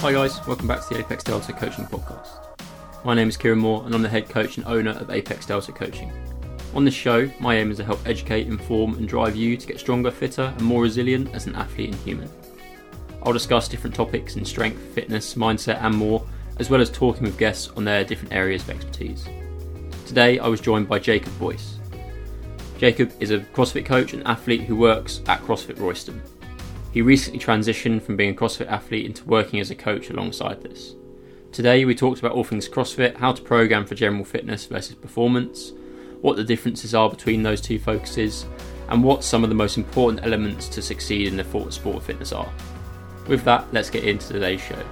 Hi guys, welcome back to the Apex Delta Coaching Podcast. My name is Kieran Moore and I'm the head coach and owner of Apex Delta Coaching. On this show, my aim is to help educate, inform, and drive you to get stronger, fitter, and more resilient as an athlete and human. I'll discuss different topics in strength, fitness, mindset, and more, as well as talking with guests on their different areas of expertise. Today, I was joined by Jacob Boyce. Jacob is a CrossFit coach and athlete who works at CrossFit Royston. He recently transitioned from being a CrossFit athlete into working as a coach alongside this. Today, we talked about all things CrossFit, how to program for general fitness versus performance, what the differences are between those two focuses, and what some of the most important elements to succeed in the sport of fitness are. With that, let's get into today's show.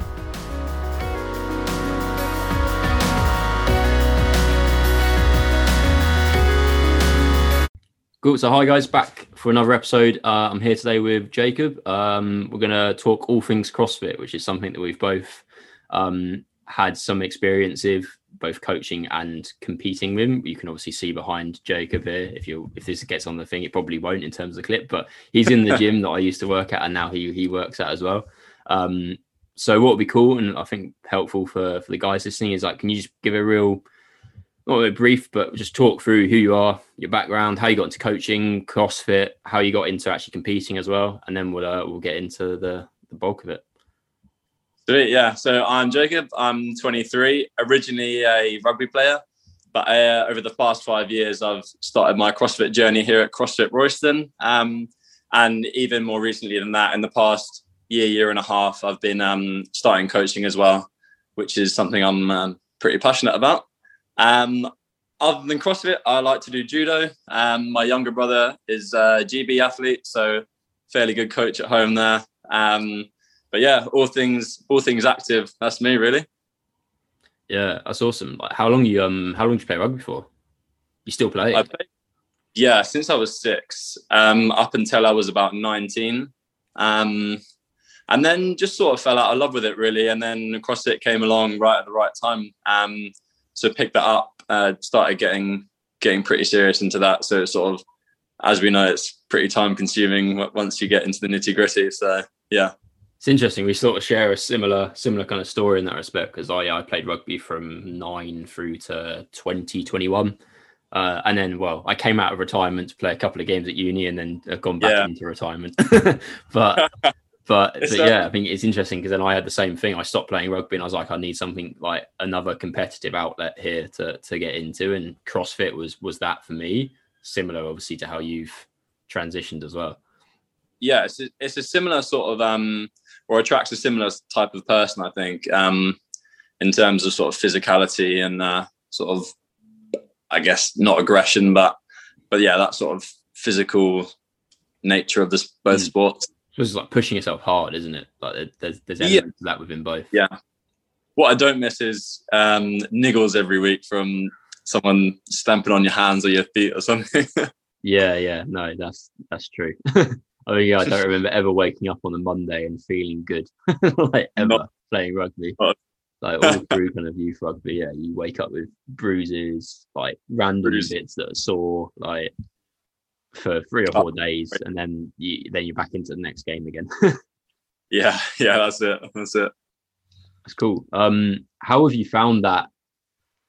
Cool. So, hi guys, back for another episode. Uh, I'm here today with Jacob. Um, we're going to talk all things CrossFit, which is something that we've both um, had some experience with, both coaching and competing with. You can obviously see behind Jacob here. If you if this gets on the thing, it probably won't in terms of the clip, but he's in the gym that I used to work at, and now he he works at as well. Um, so, what would be cool and I think helpful for for the guys listening is like, can you just give a real not a brief, but just talk through who you are, your background, how you got into coaching, CrossFit, how you got into actually competing as well, and then we'll uh, we'll get into the the bulk of it. Sweet, yeah. So I'm Jacob. I'm 23, originally a rugby player, but uh, over the past five years, I've started my CrossFit journey here at CrossFit Royston, um, and even more recently than that, in the past year, year and a half, I've been um, starting coaching as well, which is something I'm um, pretty passionate about. Um, other than CrossFit, I like to do judo. Um, my younger brother is a GB athlete, so fairly good coach at home there. Um, but yeah, all things all things active. That's me really. Yeah, that's awesome. Like, how long you um how long did you play rugby for? You still play? I played, yeah, since I was six, um, up until I was about nineteen, um, and then just sort of fell out of love with it really. And then CrossFit came along right at the right time. Um, so picked that up, uh, started getting getting pretty serious into that. So it's sort of, as we know, it's pretty time consuming once you get into the nitty gritty. So yeah, it's interesting. We sort of share a similar similar kind of story in that respect because I I played rugby from nine through to twenty twenty one. Uh, and then, well, I came out of retirement to play a couple of games at uni, and then I've gone back yeah. into retirement. but but, but yeah, I think it's interesting because then I had the same thing. I stopped playing rugby and I was like, I need something like another competitive outlet here to to get into. And CrossFit was was that for me. Similar, obviously, to how you've transitioned as well. Yeah, it's a, it's a similar sort of um, or attracts a similar type of person, I think, um, in terms of sort of physicality and uh, sort of, I guess, not aggression, but but yeah, that sort of physical nature of this both mm. sports it's like pushing yourself hard, isn't it? Like there's there's elements yeah. of that within both. Yeah. What I don't miss is um, niggles every week from someone stamping on your hands or your feet or something. yeah, yeah, no, that's that's true. I mean, yeah, I don't remember ever waking up on a Monday and feeling good, like ever Not, playing rugby. Not. Like all through kind of youth rugby, yeah, you wake up with bruises, like random bruises. bits that are sore, like for three or four oh, days, and then you then you're back into the next game again. yeah, yeah, that's it. That's it. That's cool. Um, how have you found that?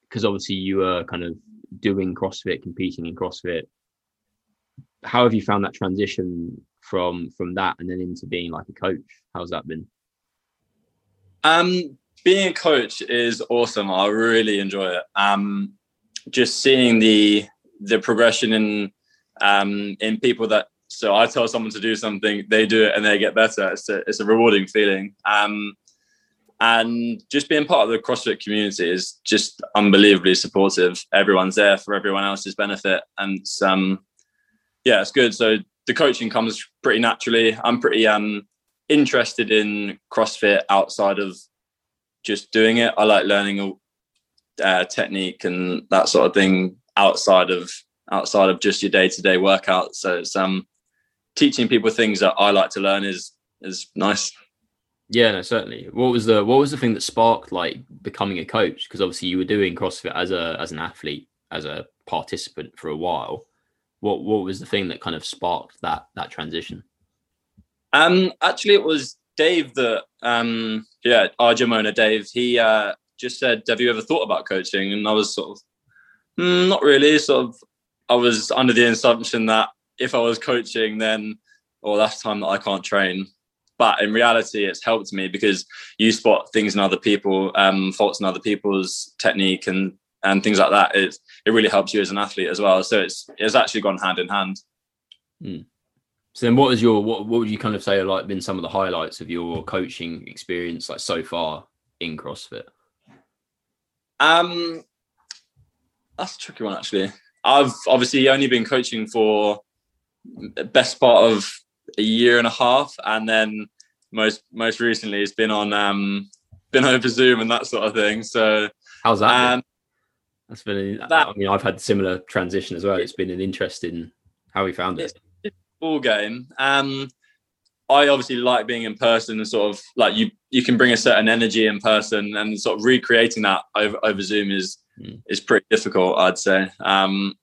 Because obviously you were kind of doing CrossFit, competing in CrossFit. How have you found that transition from from that and then into being like a coach? How's that been? Um, being a coach is awesome. I really enjoy it. Um, just seeing the the progression in um, in people that so I tell someone to do something, they do it and they get better. It's a, it's a rewarding feeling. Um, and just being part of the CrossFit community is just unbelievably supportive. Everyone's there for everyone else's benefit. And um, yeah, it's good. So the coaching comes pretty naturally. I'm pretty um, interested in CrossFit outside of just doing it. I like learning uh, technique and that sort of thing outside of outside of just your day to day workout. So it's um, teaching people things that I like to learn is is nice. Yeah, no, certainly. What was the what was the thing that sparked like becoming a coach? Because obviously you were doing CrossFit as a as an athlete, as a participant for a while. What what was the thing that kind of sparked that that transition? Um, actually, it was Dave that um yeah, our gym owner Dave, he uh, just said, "Have you ever thought about coaching?" And I was sort of, mm, not really. Sort of, I was under the assumption that if I was coaching, then, well, that's time that I can't train. But in reality, it's helped me because you spot things in other people, um, faults in other people's technique and and things like that. It it really helps you as an athlete as well. So it's it's actually gone hand in hand. Mm. So then, what was your what what would you kind of say are like been some of the highlights of your coaching experience like so far in CrossFit? Um, that's a tricky one actually. I've obviously only been coaching for the best part of a year and a half, and then most most recently it's been on um been over Zoom and that sort of thing. So how's that? Um, that's been. That, I mean, I've had similar transition as well. It's been an interesting. How we found it. Ball game. Um, I obviously like being in person and sort of like you you can bring a certain energy in person and sort of recreating that over, over Zoom is mm. is pretty difficult, I'd say. Um,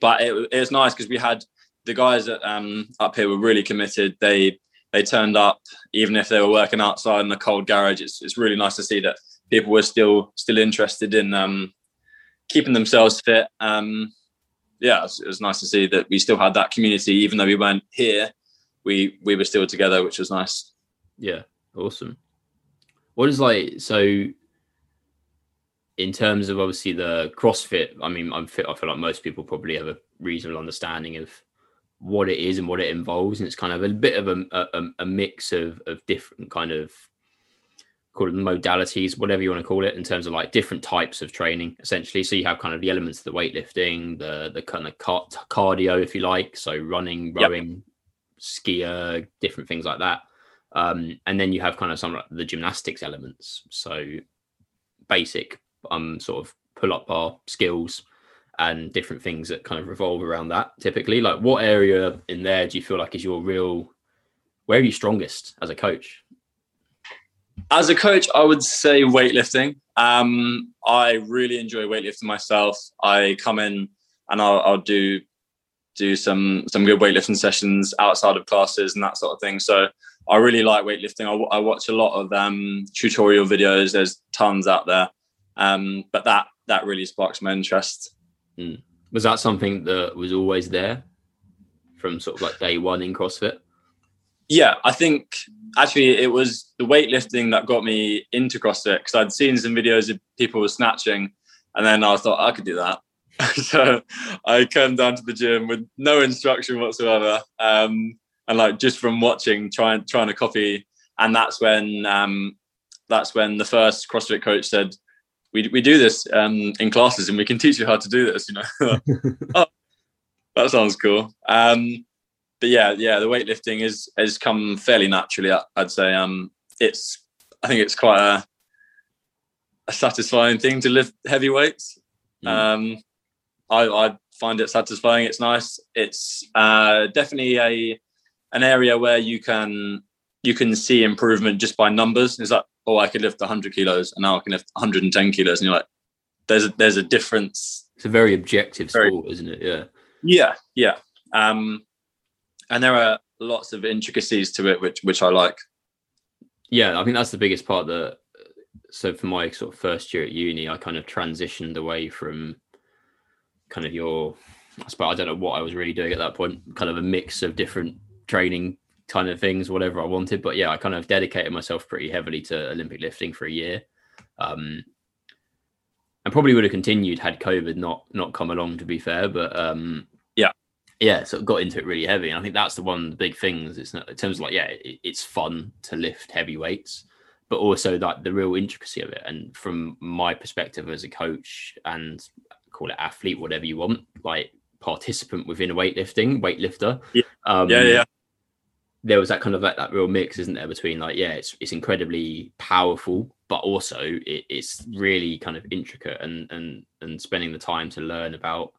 but it, it was nice because we had the guys at, um, up here were really committed. They they turned up even if they were working outside in the cold garage. It's it's really nice to see that people were still still interested in um, keeping themselves fit. Um, yeah, it was, it was, nice to see that we still had that community, even though we weren't here. We we were still together, which was nice. Yeah, awesome. What is like so? In terms of obviously the CrossFit, I mean, I'm fit. I feel like most people probably have a reasonable understanding of what it is and what it involves, and it's kind of a bit of a, a, a mix of of different kind of call it modalities, whatever you want to call it, in terms of like different types of training, essentially. So you have kind of the elements of the weightlifting, the the kind of cardio, if you like, so running, rowing, yep. SkiErg, different things like that. Um, and then you have kind of some like the gymnastics elements, so basic um sort of pull up bar skills and different things that kind of revolve around that. Typically, like what area in there do you feel like is your real where are you strongest as a coach? As a coach, I would say weightlifting. Um, I really enjoy weightlifting myself. I come in and I'll, I'll do do some some good weightlifting sessions outside of classes and that sort of thing. So I really like weightlifting. I, I watch a lot of um, tutorial videos. There's tons out there, um, but that that really sparks my interest. Mm. Was that something that was always there from sort of like day one in CrossFit? Yeah, I think actually it was the weightlifting that got me into CrossFit because I'd seen some videos of people were snatching, and then I thought I could do that. so I came down to the gym with no instruction whatsoever, um, and like just from watching, trying trying to copy. And that's when um, that's when the first CrossFit coach said, "We we do this um, in classes, and we can teach you how to do this." You know, oh, that sounds cool. Um, but yeah, yeah, the weightlifting is has come fairly naturally. I'd say um, it's I think it's quite a, a satisfying thing to lift heavy weights. Mm. Um, I, I find it satisfying. It's nice. It's uh, definitely a an area where you can you can see improvement just by numbers. It's like, oh, I could lift 100 kilos, and now I can lift 110 kilos, and you're like, there's a, there's a difference. It's a very objective very, sport, isn't it? Yeah. Yeah, yeah. Um, and there are lots of intricacies to it, which which I like. Yeah, I think that's the biggest part. That so for my sort of first year at uni, I kind of transitioned away from kind of your. I suppose I don't know what I was really doing at that point. Kind of a mix of different training kind of things, whatever I wanted. But yeah, I kind of dedicated myself pretty heavily to Olympic lifting for a year. Um, and probably would have continued had COVID not not come along. To be fair, but um, yeah, so got into it really heavy, and I think that's the one of the big things. It's not in terms of like, yeah, it, it's fun to lift heavy weights, but also like the real intricacy of it. And from my perspective as a coach and call it athlete, whatever you want, like participant within weightlifting, weightlifter. Yeah, um, yeah, yeah. There was that kind of like that real mix, isn't there, between like, yeah, it's it's incredibly powerful, but also it, it's really kind of intricate and and and spending the time to learn about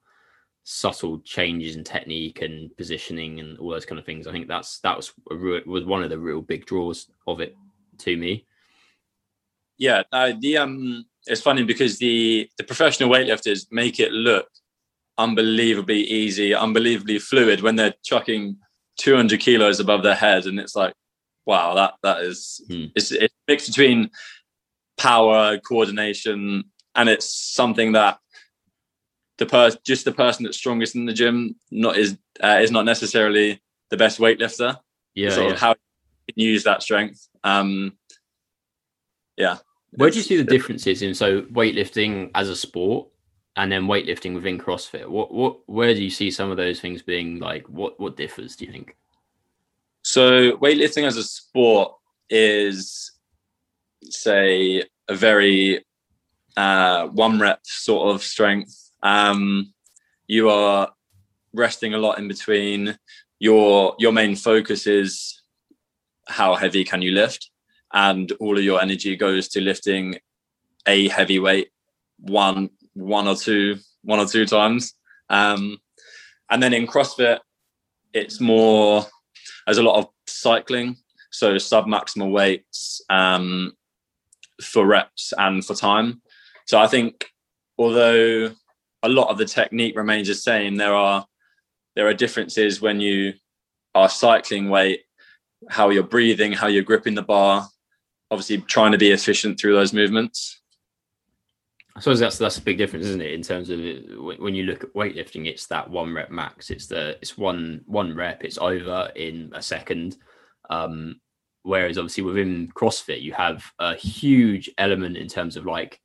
subtle changes in technique and positioning and all those kind of things. I think that's that was real, was one of the real big draws of it to me. Yeah, uh, the um, it's funny because the the professional weightlifters make it look unbelievably easy, unbelievably fluid when they're chucking 200 kilos above their head, and it's like wow, that that is Hmm. it's it's mixed between power, coordination, and it's something that the person just the person that's strongest in the gym not is uh, is not necessarily the best weightlifter. Yeah, sort yeah. of how you can use that strength. Um, yeah. Where do you see the differences in so weightlifting as a sport and then weightlifting within CrossFit? What what where do you see some of those things being like what what differs, do you think? So weightlifting as a sport is, say, a very uh, one rep sort of strength. Um, you are resting a lot in between. Your your main focus is how heavy can you lift, and all of your energy goes to lifting a heavy weight one one or two one or two times. Um, and then in CrossFit, it's more there's a lot of cycling, so sub maximal weights um, for reps and for time. So I think although a lot of the technique remains the same, there are there are differences when you are cycling weight, how you're breathing, how you're gripping the bar, obviously trying to be efficient through those movements. I suppose that's that's a big difference, isn't it? In terms of it, when you look at weightlifting, it's that one rep max. It's the it's one one rep. It's over in a second. Um, whereas obviously within CrossFit, you have a huge element in terms of like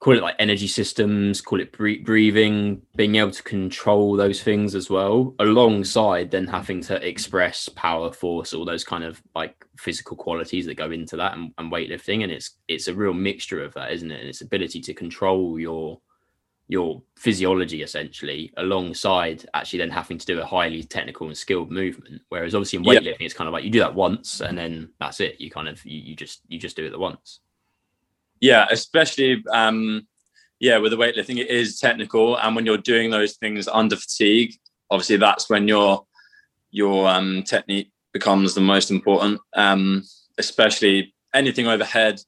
call it like energy systems, call it breathing, being able to control those things as well, alongside then having to express power, force, all those kind of like physical qualities that go into that and, and weightlifting. And it's it's a real mixture of that, isn't it? And its ability to control your your physiology essentially alongside actually then having to do a highly technical and skilled movement whereas obviously in weightlifting it's kind of like you do that once and then that's it you kind of you, you just you just do it the once Yeah, especially um, yeah with the weightlifting, it is technical, and when you're doing those things under fatigue, obviously that's when your your um, technique becomes the most important. Um, especially anything overhead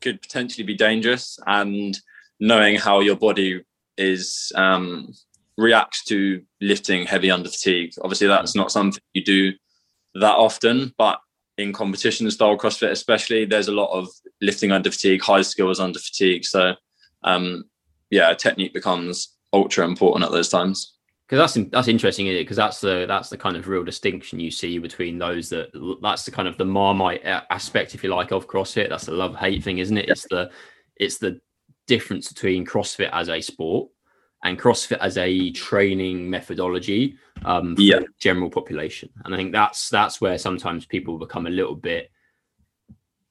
could potentially be dangerous, and knowing how your body is um, reacts to lifting heavy under fatigue. Obviously, that's not something you do that often, but in competition style CrossFit, especially, there's a lot of lifting under fatigue, high skills under fatigue. So, um, yeah, technique becomes ultra important at those times. because that's that's interesting isn't it because that's the that's the kind of real distinction you see between those that that's the kind of the marmite aspect if you like of crossfit that's the love hate thing isn't it it's the it's the difference between crossfit as a sport and crossfit as a training methodology um for Yeah. the general population. And i think that's that's where sometimes people become a little bit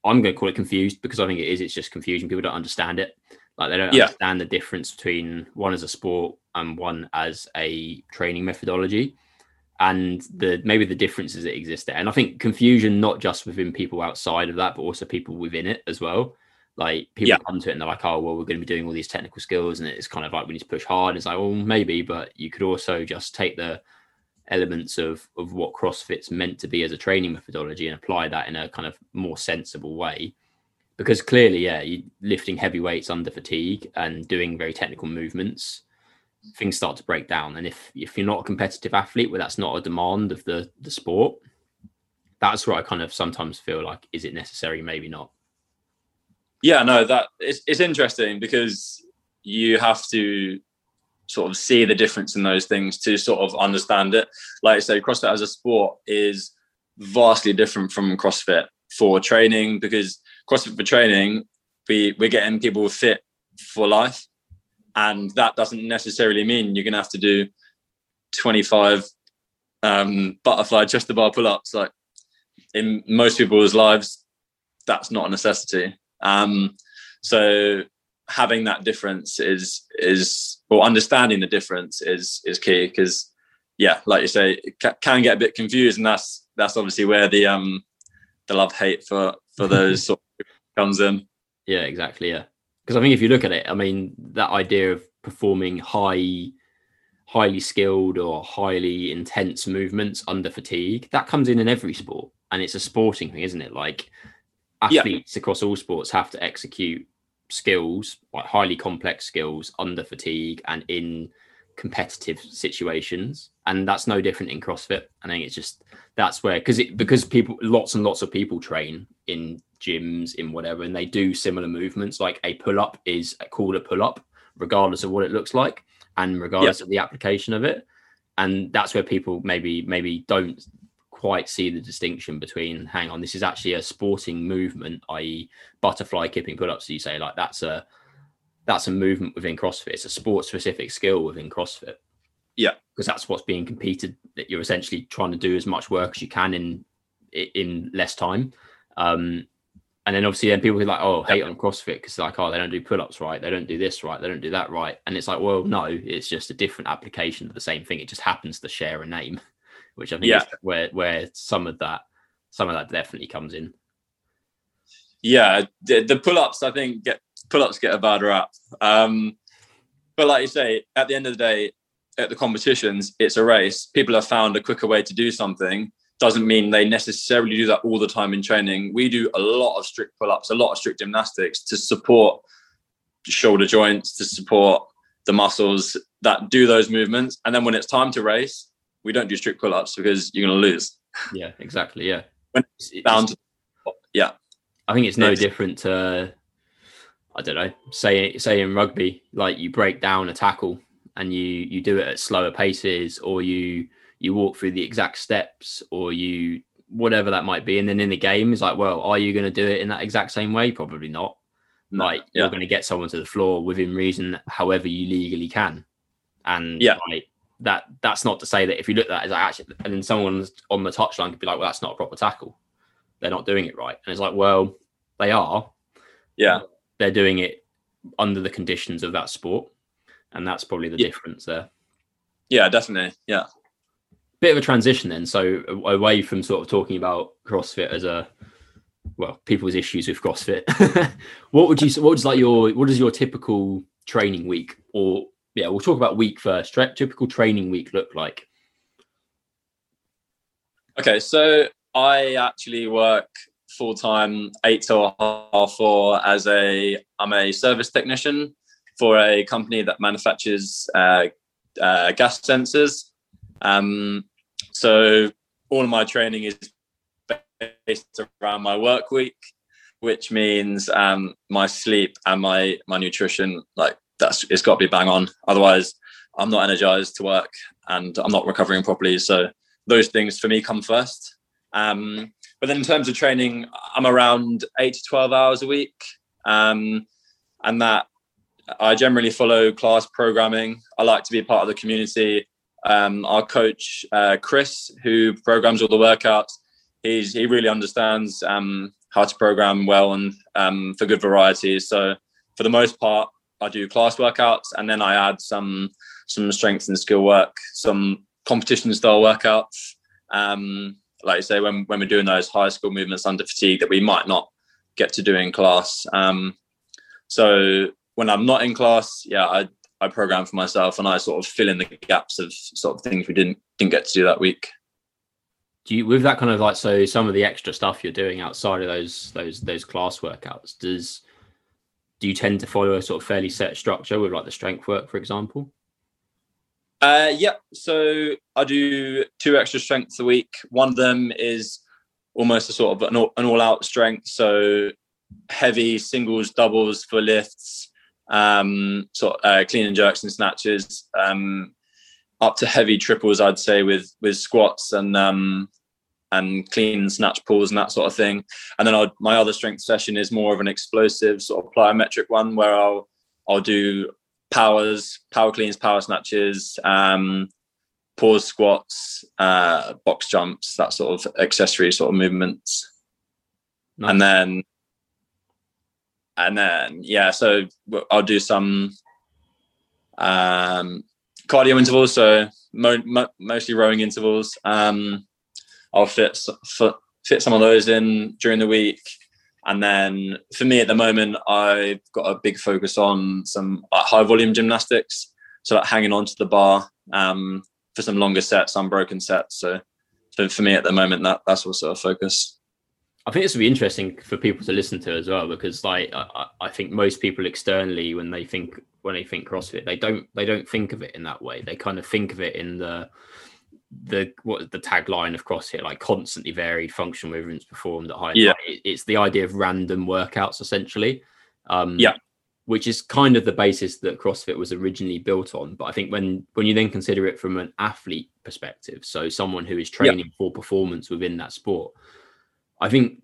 i'm going to call it confused because i think it is it's just confusion people don't understand it. Like they don't Yeah. understand the difference between one as a sport and one as a training methodology. And the maybe the differences that exist there. And i think confusion not just within people outside of that but also people within it as well like people Yeah. come to it and they're like oh well we're going to be doing all these technical skills and it's kind of like we need to push hard. It's like well maybe but you could also just take the elements of of what crossfit's meant to be as a training methodology and apply that in a kind of more sensible way. Because clearly yeah you lifting heavy weights under fatigue and doing very technical movements things start to break down. And if if you're not a competitive athlete where that's not a demand of the the sport. That's where i kind of sometimes feel like is it necessary? Maybe not Yeah, no, that it's, it's interesting because you have to sort of see the difference in those things to sort of understand it. Like I say, CrossFit as a sport is vastly different from CrossFit for training because CrossFit for training, we we're getting people fit for life, and that doesn't necessarily mean you're to have to do 25 um, butterfly chest to bar pull ups. Like in most people's lives, that's not a necessity. Um, so having that difference is is or understanding the difference is is key because yeah, like you say, it can get a bit confused, and that's that's obviously where the um the love hate for for those sort of comes in. yeah exactly yeah because i think if you look at it i mean that idea of performing high highly skilled or highly intense movements under fatigue that comes in in every sport and it's a sporting thing isn't it like Yeah. athletes across all sports have to execute skills like highly complex skills under fatigue and in competitive situations and that's no different in CrossFit. I think it's just that's where because it because people lots and lots of people train in gyms in whatever, and they do similar movements. Like a pull up is called a pull up, regardless of what it looks like, and regardless of the application of it. And that's where people maybe maybe don't quite see the distinction between hang on this is actually a sporting movement i.e butterfly kipping pull-ups you say like that's a that's a movement within crossfit. It's a sport specific skill within crossfit. Yeah. Because that's what's being competed that you're essentially trying to do as much work as you can in in less time. Um and then obviously then people are like oh hate on crossfit because like oh they don't do pull-ups right they don't do this right they don't do that right. And it's like well no it's just a different application of the same thing. It just happens to share a name which I think yeah. is where where some of that some of that definitely comes in. Yeah, the, the pull-ups I think get pull-ups get a bad rap. Um, but like you say, at the end of the day, at the competitions, it's a race. People have found a quicker way to do something. Doesn't mean they necessarily do that all the time in training. We do a lot of strict pull-ups, a lot of strict gymnastics to support shoulder joints, to support the muscles that do those movements. And then when it's time to race, we don't do strict pull ups because you're going to lose. Yeah, exactly. Yeah. When it's down to, yeah. I think it's no it's, different to, I don't know, say, say in rugby, like you break down a tackle and you, you do it at slower paces or you, you walk through the exact steps or you, whatever that might be. And then in the game, it's like, well, are you going to do it in that exact same way? Probably not. No, like yeah. you're going to get someone to the floor within reason, however you legally can. And yeah, like, that that's not to say that if you look at that as actually and then someone on the touchline could be like, well, that's not a proper tackle. They're not doing it right. And it's like, well, they are. Yeah. They're doing it under the conditions of that sport. And that's probably the yeah. difference there. Yeah, definitely. Yeah. Bit of a transition then. So away from sort of talking about CrossFit as a well, people's issues with CrossFit. what would you what is like your what is your typical training week or yeah, we'll talk about week first. Tra- typical training week look like? Okay, so I actually work full time, eight to half four, as a I'm a service technician for a company that manufactures uh, uh, gas sensors. Um, so all of my training is based around my work week, which means um, my sleep and my my nutrition like that's it's got to be bang on. Otherwise, I'm not energized to work and I'm not recovering properly. So those things for me come first. Um, but then in terms of training, I'm around eight to 12 hours a week. Um, and that I generally follow class programming. I like to be part of the community. Um, our coach, uh, Chris, who programs all the workouts, he's, he really understands um, how to program well and um, for good variety. So for the most part, I do class workouts and then I add some some strength and skill work, some competition style workouts. Um, like I say, when when we're doing those high school movements under fatigue that we might not get to do in class. Um, so when I'm not in class, yeah, I I program for myself and I sort of fill in the gaps of sort of things we didn't didn't get to do that week. Do you with that kind of like so some of the extra stuff you're doing outside of those those those class workouts does do you tend to follow a sort of fairly set structure with like the strength work, for example? Uh, yeah. So I do two extra strengths a week. One of them is almost a sort of an all, an all out strength. So heavy singles, doubles for lifts, um, sort of, uh, clean and jerks and snatches, um, up to heavy triples, I'd say with, with squats and, um, and clean snatch pulls and that sort of thing. And then I'll, my other strength session is more of an explosive sort of plyometric one where I'll I'll do powers, power cleans, power snatches, um, pause squats, uh, box jumps, that sort of accessory sort of movements. Nice. And then and then yeah, so I'll do some um, cardio intervals, so mo- mo- mostly rowing intervals. Um, I'll fit fit some of those in during the week. And then for me at the moment, I've got a big focus on some high volume gymnastics, so like hanging on to the bar um, for some longer sets, unbroken sets. So, so for me at the moment, that that's also a focus. I think this would be interesting for people to listen to as well, because like I, I think most people externally, when they think when they think CrossFit, they don't they don't think of it in that way. They kind of think of it in the the what the tagline of CrossFit like constantly varied functional movements performed at high. Yeah. It, it's the idea of random workouts essentially. Um, Yeah. Which is kind of the basis that CrossFit was originally built on. But I think when when you then consider it from an athlete perspective, so someone who is training for performance within that sport, I think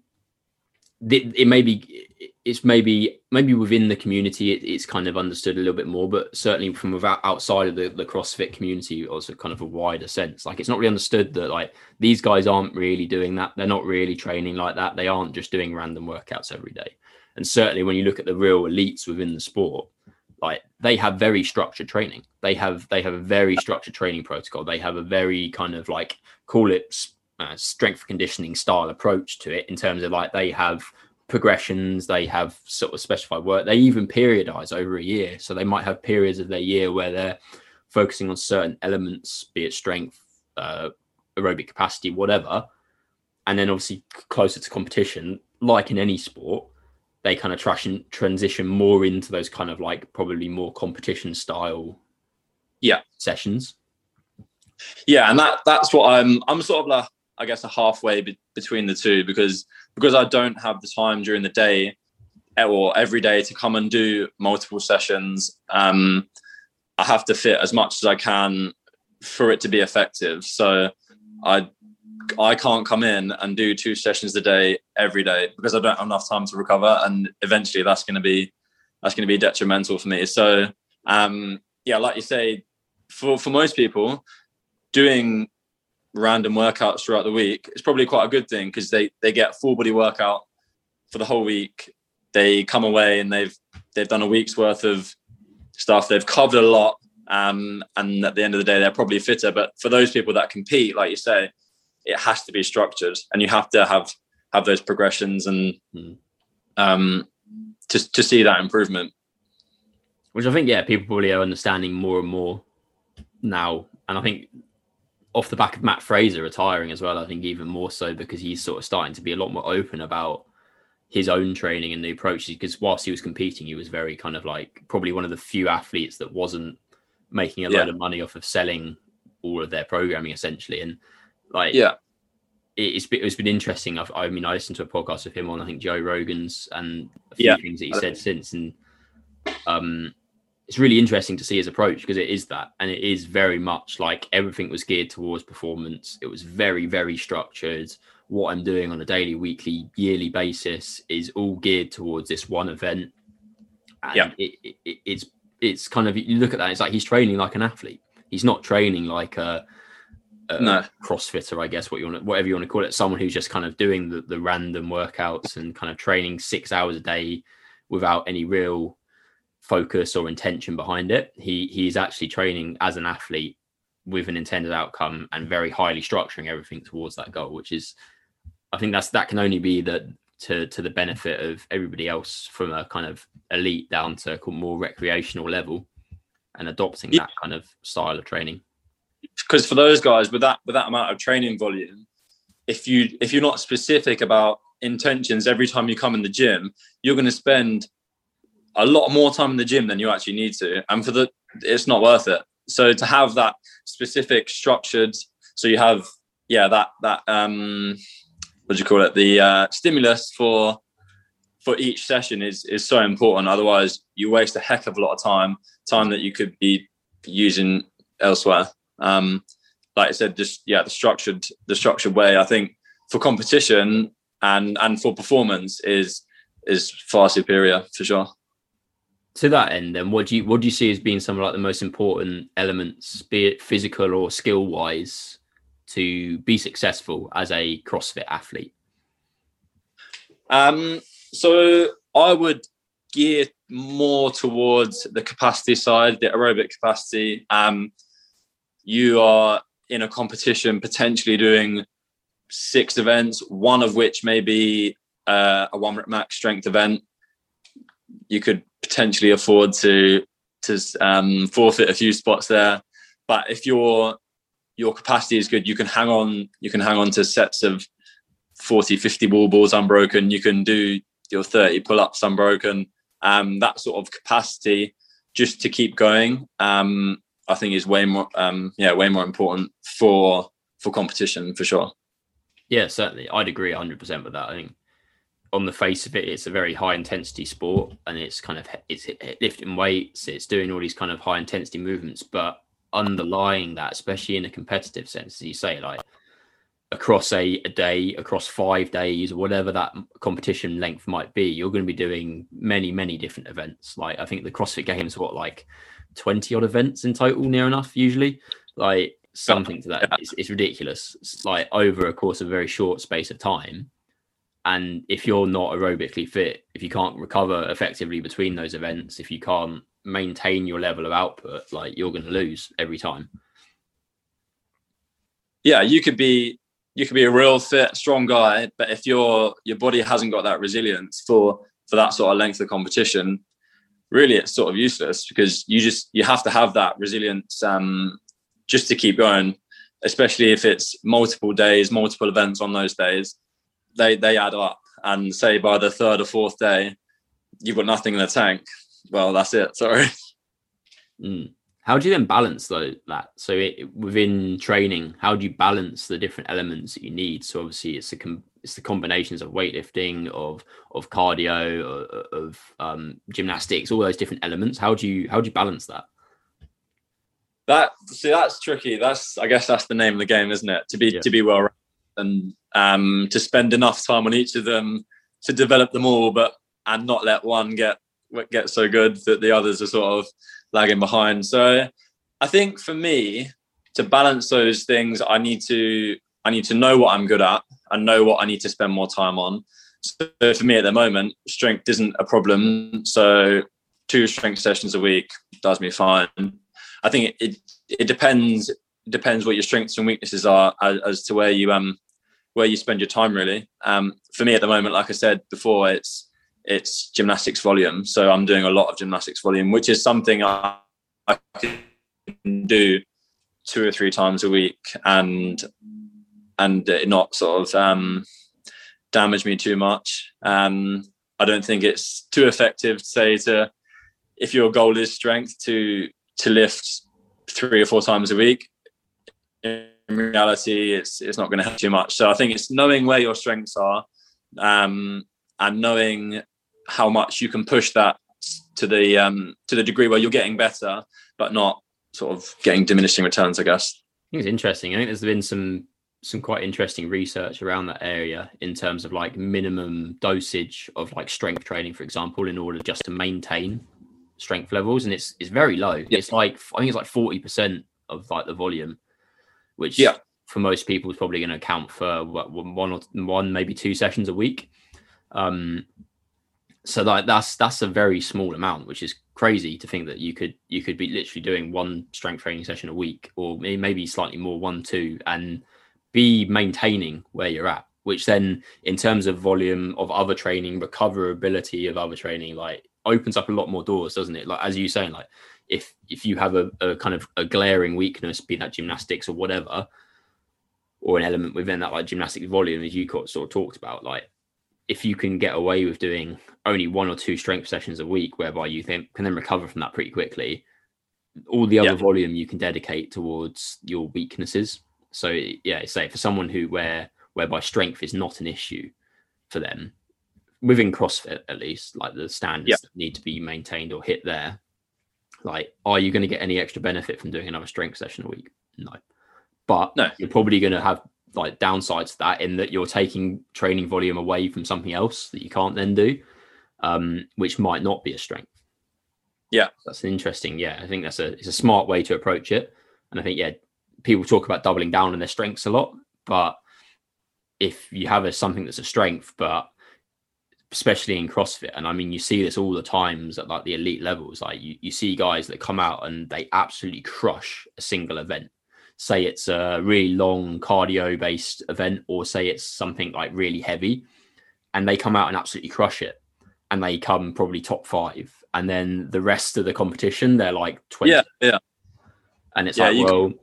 it, it may be it's maybe maybe within the community it, it's kind of understood a little bit more but certainly from without outside of the, the crossfit community also kind of a wider sense. Like it's not really understood that like these guys aren't really doing that. They're not really training like that. They aren't just doing random workouts every day. And certainly when you look at the real elites within the sport like they have very structured training. They have they have a very structured training protocol. They have a very kind of like call it uh, strength conditioning style approach to it in terms of like they have progressions they have sort of specified work. They even periodize over a year. So they might have periods of their year where they're focusing on certain elements be it strength uh, aerobic capacity whatever. And then obviously closer to competition like in any sport they kind of transition transition more into those kind of like probably more competition style yeah. sessions. Yeah and that that's what i'm i'm sort of like I guess a halfway be- between the two because because I don't have the time during the day or every day to come and do multiple sessions. Um, I have to fit as much as I can for it to be effective. So I I can't come in and do two sessions a day every day because I don't have enough time to recover, and eventually that's going to be that's going to be detrimental for me. So um, yeah, like you say, for for most people, doing random workouts throughout the week it's probably quite a good thing because they they get full body workout for the whole week. They come away and they've they've done a week's worth of stuff. They've covered a lot um, and at the end of the day they're probably fitter. But for those people that compete like you say it has to be structured and you have to have have those progressions and mm. um to, to see that improvement. Which i think yeah people probably are understanding more and more now. And i think off the back of Mat Fraser retiring as well, I think even more so because he's sort of starting to be a lot more open about his own training and the approaches. Because whilst he was competing, he was very kind of like probably one of the few athletes that wasn't making a yeah. load of money off of selling all of their programming essentially. And like, yeah, it's been, it's been interesting. I've, I mean, I listened to a podcast of him on I think Joe Rogan's and a few yeah. things that he said since, and um, it's really interesting to see his approach because it is that and it is very much like everything was geared towards performance. It was very very structured. What i'm doing on a daily weekly yearly basis is all geared towards this one event. And yeah. it, it, it's it's kind of you look at that it's like he's training like an athlete. He's not training like a, a no. crossfitter i guess what you want whatever you want to call it. Someone who's just kind of doing the, the random workouts and kind of training six hours a day without any real focus or intention behind it. He he's actually training as an athlete with an intended outcome and very highly structuring everything towards that goal, which is I think that's that can only be that to to the benefit of everybody else from a kind of elite down to a more recreational level and adopting yeah. that kind of style of training. Because for those guys with that with that amount of training volume, if you if you're not specific about intentions every time you come in the gym, you're going to spend a lot more time in the gym than you actually need to and for the it's not worth it. So to have that specific structured so you have yeah that that um what do you call it? The uh, stimulus for for each session is is so important. Otherwise you waste a heck of a lot of time time that you could be using elsewhere. Um like i said just yeah the structured the structured way i think for competition and and for performance is is far superior for sure to that end, then what do you what do you see as being some of like the most important elements, be it physical or skill wise, to be successful as a CrossFit athlete? Um, so I would gear more towards the capacity side, the aerobic capacity. Um, you are in a competition potentially doing six events, one of which may be uh, a one rep max strength event. You could potentially afford to to um, forfeit a few spots there. But if your your capacity is good, you can hang on. You can hang on to sets of 40, 50 wall balls unbroken. You can do your 30 pull ups unbroken. Um, that sort of capacity just to keep going, um, I think is way more, um, yeah, way more important for for competition for sure. Yeah, certainly. I'd agree 100% with that. I think on the face of it, it's a very high intensity sport and it's kind of it's lifting weights, it's doing all these kind of high intensity movements, but underlying that, especially in a competitive sense, as you say, like across a, a day, across five days, or whatever that competition length might be, you're going to be doing many, many different events. Like I think the CrossFit Games, what like 20 odd events in total, near enough, usually. Like something to that. It's, it's ridiculous. It's like over a course of a very short space of time. And if you're not aerobically fit, if you can't recover effectively between those events, if you can't maintain your level of output, like you're going to lose every time. Yeah, you could be you could be a real fit, strong guy, but if your your body hasn't got that resilience for for that sort of length of competition, really it's sort of useless because you just you have to have that resilience um, just to keep going, especially if it's multiple days, multiple events on those days. They they add up, and say by the third or fourth day, you've got nothing in the tank. Well, that's it. Sorry. Mm. How do you then balance though that? So it, within training, how do you balance the different elements that you need? So obviously, it's the com- it's the combinations of weightlifting, of of cardio, of, of um, gymnastics, all those different elements. How do you how do you balance that? That see, that's tricky. That's I guess that's the name of the game, isn't it? To be yeah. to be well and um, to spend enough time on each of them to develop them all, but and not let one get get so good that the others are sort of lagging behind. So I think for me to balance those things, I need to I need to know what I'm good at and know what I need to spend more time on. So for me at the moment, strength isn't a problem. So two strength sessions a week does me fine. I think it it, it depends depends what your strengths and weaknesses are as, as, to where you um where you spend your time really. Um, for me at the moment, like I said before, it's it's gymnastics volume. So I'm doing a lot of gymnastics volume, which is something I, I can do two or three times a week and and not sort of um, damage me too much. Um, I don't think it's too effective to say to if your goal is strength to to lift three or four times a week. In reality, it's it's not going to help too much. So I think it's knowing where your strengths are, um, and knowing how much you can push that to the um, to the degree where you're getting better, but not sort of getting diminishing returns. I guess. I think it's interesting. I think there's been some some quite interesting research around that area in terms of like minimum dosage of like strength training, for example, in order just to maintain strength levels, and it's it's very low. Yeah. It's like I think it's like forty percent of like the volume, which yeah. for most people is probably going to account for what, one or one maybe two sessions a week. Um, so like that's that's a very small amount which is crazy to think that you could you could be literally doing one strength training session a week or maybe slightly more one two and be maintaining where you're at which then in terms of volume of other training recoverability of other training like opens up a lot more doors doesn't it like as you saying like if if you have a, a kind of a glaring weakness be that gymnastics or whatever or an element within that like gymnastic volume as you sort of talked about like if you can get away with doing only one or two strength sessions a week, whereby you think, can then recover from that pretty quickly, all the other yeah. volume you can dedicate towards your weaknesses. So yeah, say for someone who where whereby strength is not an issue for them within CrossFit at least, like the standards yeah. need to be maintained or hit there. Like, are you going to get any extra benefit from doing another strength session a week? No, but no. you're probably going to have like downsides to that in that you're taking training volume away from something else that you can't then do, um, which might not be a strength. Yeah, that's an interesting. Yeah, I think that's a it's a smart way to approach it, and I think yeah, people talk about doubling down on their strengths a lot, but if you have a, something that's a strength, but especially in CrossFit, and I mean you see this all the times at like the elite levels, like you, you see guys that come out and they absolutely crush a single event. Say it's a really long cardio based event or say it's something like really heavy and they come out and absolutely crush it and they come probably top five and then the rest of the competition they're like 20 yeah yeah. And it's yeah, like well can...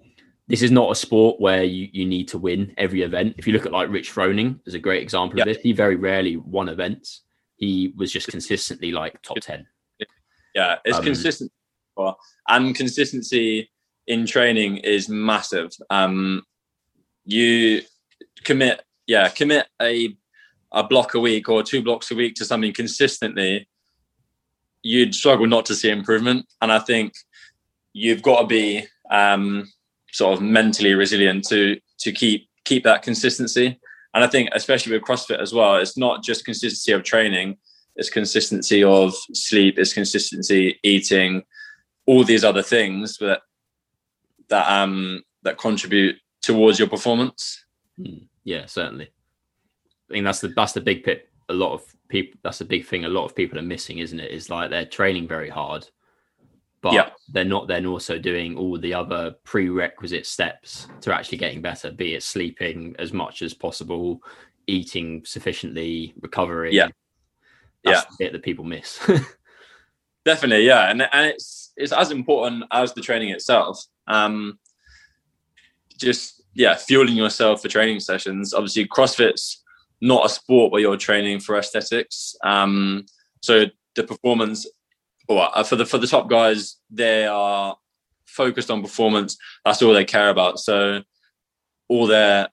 this is not a sport where you, you need to win every event if you look at like rich froning there's a great example yeah. of this he very rarely won events he was just consistently like top 10 yeah it's um, consistent and consistency in training is massive. Um, you commit, yeah, commit a a block a week or two blocks a week to something consistently, you'd struggle not to see improvement. And I think you've got to be um, sort of mentally resilient to to keep keep that consistency. And I think especially with CrossFit as well, it's not just consistency of training, it's consistency of sleep, it's consistency eating, all these other things that that um that contribute towards your performance. Hmm. Yeah, certainly. I think that's the that's the big pit. A lot of people that's the big thing. A lot of people are missing, isn't it? Is like they're training very hard, but yeah. they're not then also doing all the other prerequisite steps to actually getting better. Be it sleeping as much as possible, eating sufficiently, recovering. Yeah, that's yeah. the bit that people miss. Definitely, yeah, and and it's it's as important as the training itself. Um, just yeah, fueling yourself for training sessions. Obviously, CrossFit's not a sport where you're training for aesthetics. Um, so the performance, uh, for the for the top guys, they are focused on performance. That's all they care about. So all their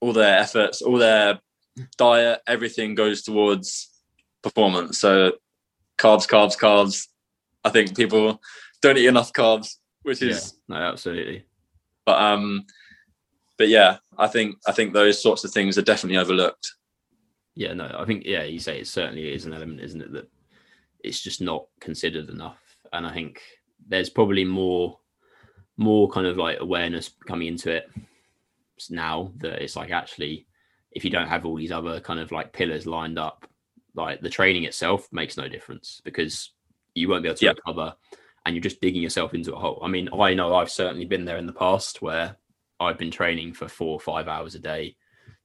all their efforts, all their diet, everything goes towards performance. So carbs, carbs, carbs. I think people don't eat enough carbs, which is yeah, no, absolutely. But um, but yeah, I think I think those sorts of things are definitely overlooked yeah, no, I think yeah, you say it certainly is an element, isn't it, that it's just not considered enough. And I think there's probably more more kind of like awareness coming into it now that it's like actually if you don't have all these other kind of like pillars lined up, like the training itself makes no difference because you won't be able to recover and you're just digging yourself into a hole. I mean, I know I've certainly been there in the past where I've been training for four or five hours a day,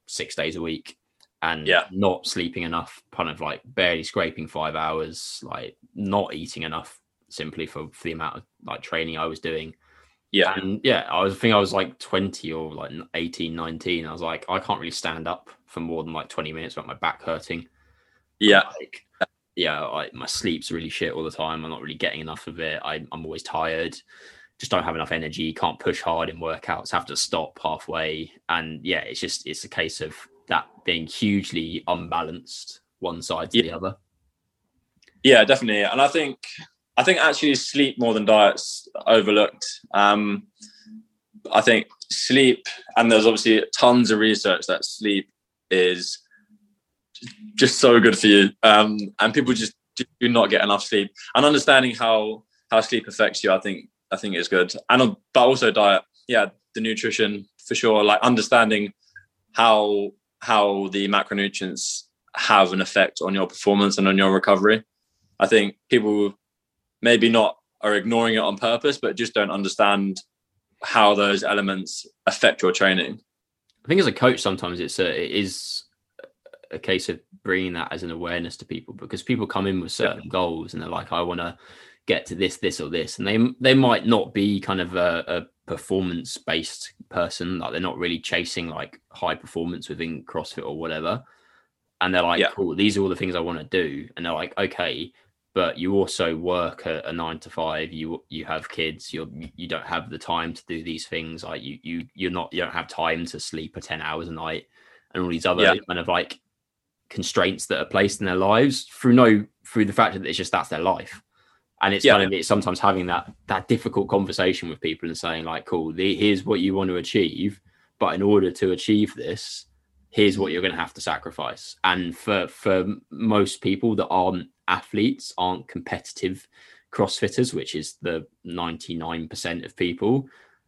six days a week, and yeah. not sleeping enough, kind of like barely scraping five hours, like not eating enough simply for, for the amount of like training I was doing. Yeah. And yeah, I was I think I was like 20 or like 18, 19. I was like, I can't really stand up for more than like 20 minutes without my back hurting. Yeah. Like, yeah, I, my sleep's really shit all the time. I'm not really getting enough of it. I, I'm always tired. Just don't have enough energy. Can't push hard in workouts. Have to stop halfway. And yeah, it's just it's a case of that being hugely unbalanced one side to yeah. the other. Yeah, definitely. And I think I think actually sleep more than diets overlooked. Um, I think sleep, and there's obviously tons of research that sleep is just so good for you. Um, and people just do not get enough sleep. And understanding how how sleep affects you, I think I think is good. And but also diet, yeah, the nutrition for sure. Like understanding how how the macronutrients have an effect on your performance and on your recovery. I think people maybe not are ignoring it on purpose, but just don't understand how those elements affect your training. I think as a coach, sometimes it's a, it is a case of bringing that as an awareness to people because people come in with certain yeah. goals and they're like, I want to get to this, this, or this, and they they might not be kind of a, a performance based person like they're not really chasing like high performance within crossfit or whatever and they're like yeah. cool these are all the things i want to do and they're like okay but you also work a, a, nine to five you you have kids you're you don't have the time to do these things like you you you're not you don't have time to sleep for 10 hours a night and all these other yeah. kind of like constraints that are placed in their lives through no through the fact that it's just that's their life and it's yeah. kind of it's sometimes having that that difficult conversation with people and saying like cool the, here's what you want to achieve but in order to achieve this here's what you're going to have to sacrifice. And for for most people that aren't athletes aren't competitive crossfitters which is the 99% of people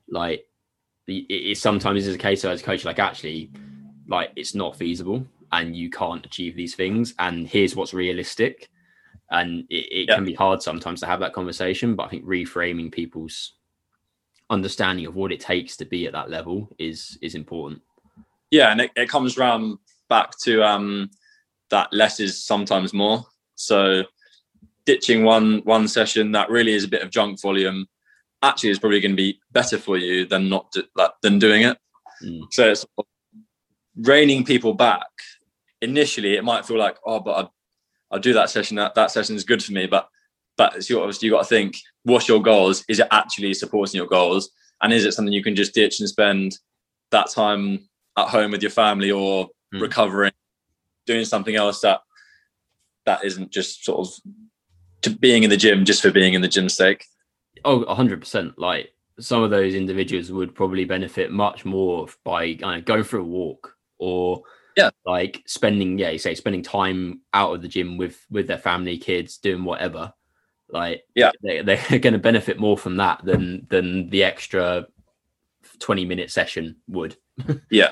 like it, it sometimes is a case of as a coach like actually like it's not feasible and you can't achieve these things. And here's what's realistic and it, it yeah. can be hard sometimes to have that conversation but i think reframing people's understanding of what it takes to be at that level is is important yeah and it, it comes around back to um that less is sometimes more so ditching one one session that really is a bit of junk volume actually is probably going to be better for you than not do, than doing it mm. so it's reining people back initially it might feel like oh but I'll do that session. That that session is good for me. But but it's your, obviously you got to think what's your goals? Is it actually supporting your goals? And is it something you can just ditch and spend that time at home with your family or Mm. recovering, doing something else that that isn't just sort of to being in the gym just for being in the gym's sake. Oh, 100%. Like some of those individuals would probably benefit much more by uh, going for a walk or Yeah. like spending, yeah, you say spending time out of the gym with with their family, kids, doing whatever. Like, Yeah. they, they're going to benefit more from that than than the extra 20 minute session would. Yeah.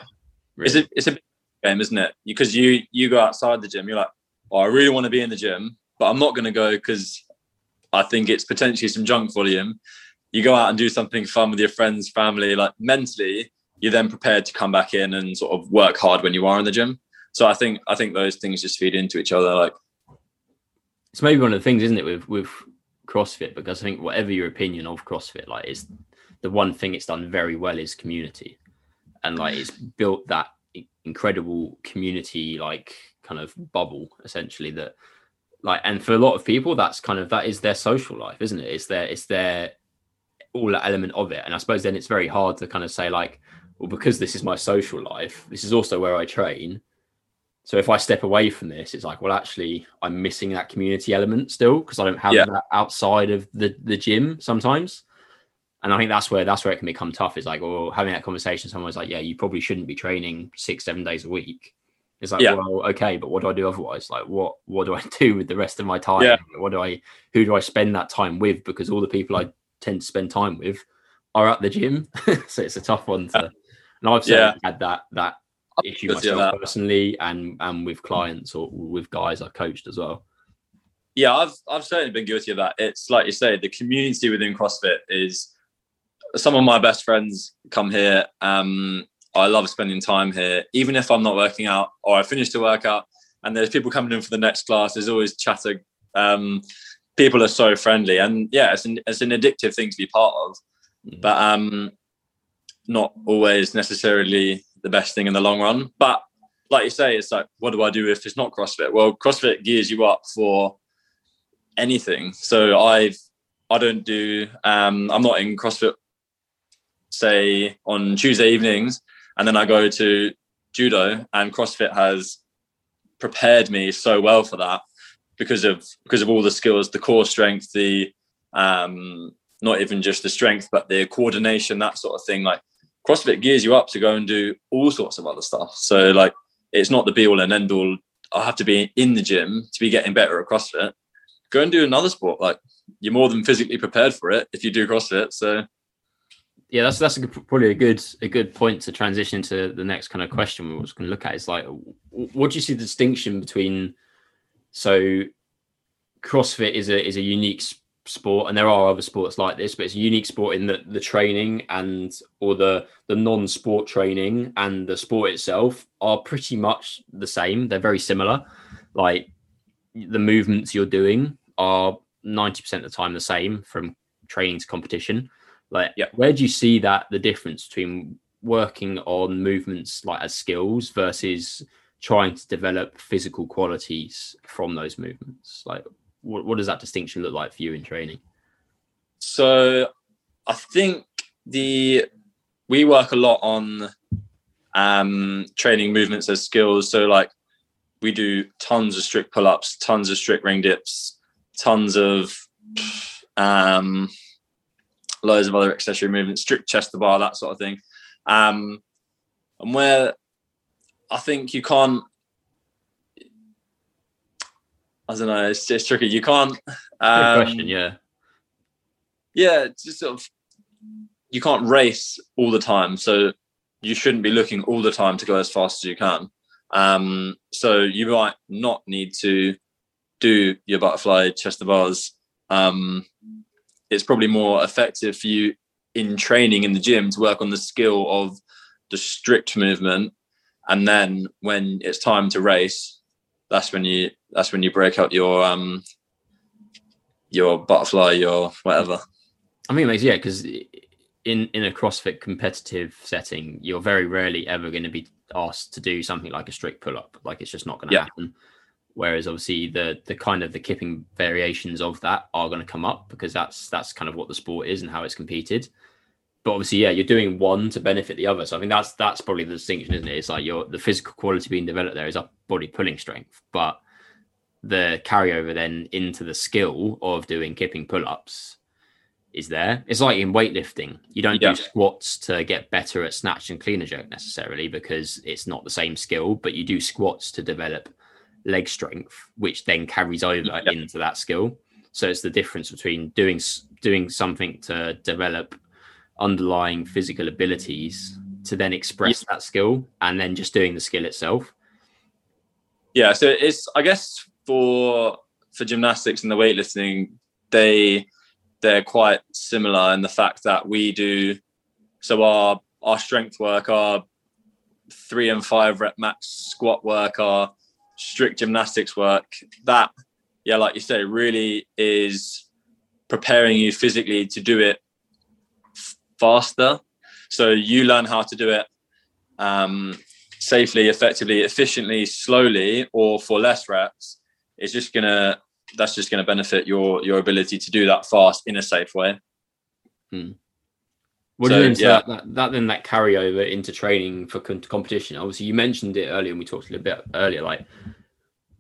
Really. It's a it's a game, isn't it? Because you you go outside the gym, you're like, oh, I really want to be in the gym, but I'm not going to go because I think it's potentially some junk volume. You go out and do something fun with your friends, family. Like mentally, you're then prepared to come back in and sort of work hard when you are in the gym. So I think I think those things just feed into each other. Like it's maybe one of the things, isn't it, with with CrossFit? Because I think whatever your opinion of CrossFit, like is the one thing it's done very well is community, and like it's built that incredible community like kind of bubble essentially that like and for a lot of people that's kind of that is their social life isn't it it's their it's their all that element of it and i suppose then it's very hard to kind of say like well because this is my social life this is also where i train so if I step away from this, it's like, well, actually, I'm missing that community element still because I don't have Yeah. that outside of the the gym sometimes. And I think that's where that's where it can become tough. Is like, well, having that conversation, someone's like, yeah, you probably shouldn't be training six, seven days a week. It's like, Yeah. well, okay, but what do I do otherwise? Like, what what do I do with the rest of my time? Yeah. What do I who do I spend that time with? Because all the people I tend to spend time with are at the gym, so it's a tough one to. And I've certainly had that that issue myself that. personally and and with clients or with guys I've coached as well. yeah, I've I've certainly been guilty of that. It's like you say, the community within CrossFit is some of my best friends come here. Um, I love spending time here, even if I'm not working out or I finish the workout and there's people coming in for the next class. There's always chatter. Um, people are so friendly, and yeah, it's an it's an addictive thing to be part of, Mm. but um, not always necessarily the best thing in the long run. But like you say, it's like, what do I do if it's not CrossFit? Well, CrossFit gears you up for anything. So I've I don't do um I'm not in CrossFit say on Tuesday evenings and then I go to judo and CrossFit has prepared me so well for that because of because of all the skills, the core strength, the um not even just the strength but the coordination that sort of thing like CrossFit gears you up to go and do all sorts of other stuff. So like it's not the be all and end all. I have to be in the gym to be getting better at CrossFit. Go and do another sport. Like you're more than physically prepared for it if you do CrossFit. So Yeah, that's that's a probably a good a good point to transition to the next kind of question we was going to look at. Is like, what do you see the distinction between? So, CrossFit is a is a unique sport, and there are other sports like this, but it's a unique sport in that the training and or the the non sport training and the sport itself are pretty much the same. They're very similar. Like the movements you're doing are ninety percent of the time the same from training to competition. Like, Yeah. where do you see that the difference between working on movements like as skills versus trying to develop physical qualities from those movements? Like, what, what does that distinction look like for you in training? So I think the we work a lot on um training movements as skills. So like we do tons of strict pull-ups, tons of strict ring dips, tons of um loads of other accessory movements, strict chest to bar, that sort of thing. Um and where I think you can't I don't know, it's just tricky. You can't Good um, question. Yeah. yeah, just sort of you can't race all the time, so you shouldn't be looking all the time to go as fast as you can. Um, so you might not need to do your butterfly chest to bars. Um, it's probably more effective for you in training in the gym to work on the skill of the strict movement, and then when it's time to race, that's when you that's when you break out your um your butterfly, your whatever. I mean it makes yeah, because in in a CrossFit competitive setting, you're very rarely ever going to be asked to do something like a strict pull up. Like it's just not going to Yeah. happen. Whereas obviously the the kind of the kipping variations of that are going to come up because that's that's kind of what the sport is and how it's competed. But obviously, yeah, you're doing one to benefit the other. So I think that's that's probably the distinction, isn't it? It's like your the physical quality being developed there is up body pulling strength, but the carryover then into the skill of doing kipping pull ups is there. It's like in weightlifting. You don't yeah. do squats to get better at snatch and clean and jerk necessarily because it's not the same skill, but you do squats to develop leg strength, which then carries over yeah. into that skill. So it's the difference between doing doing something to develop underlying physical abilities to then express yeah. that skill and then just doing the skill itself. Yeah, so it's I guess for for gymnastics and the weightlifting, they they're quite similar in the fact that we do so our our strength work, our three and five rep max squat work, our strict gymnastics work, that yeah, like you say, really is preparing you physically to do it faster. So you learn how to do it um, safely, effectively, efficiently, slowly, or for less reps. It's just gonna that's just gonna benefit your your ability to do that fast in a safe way. Hmm. What so, do you mean yeah. that, that, that then that carryover into training for competition? Obviously, you mentioned it earlier, and we talked a little bit earlier. Like,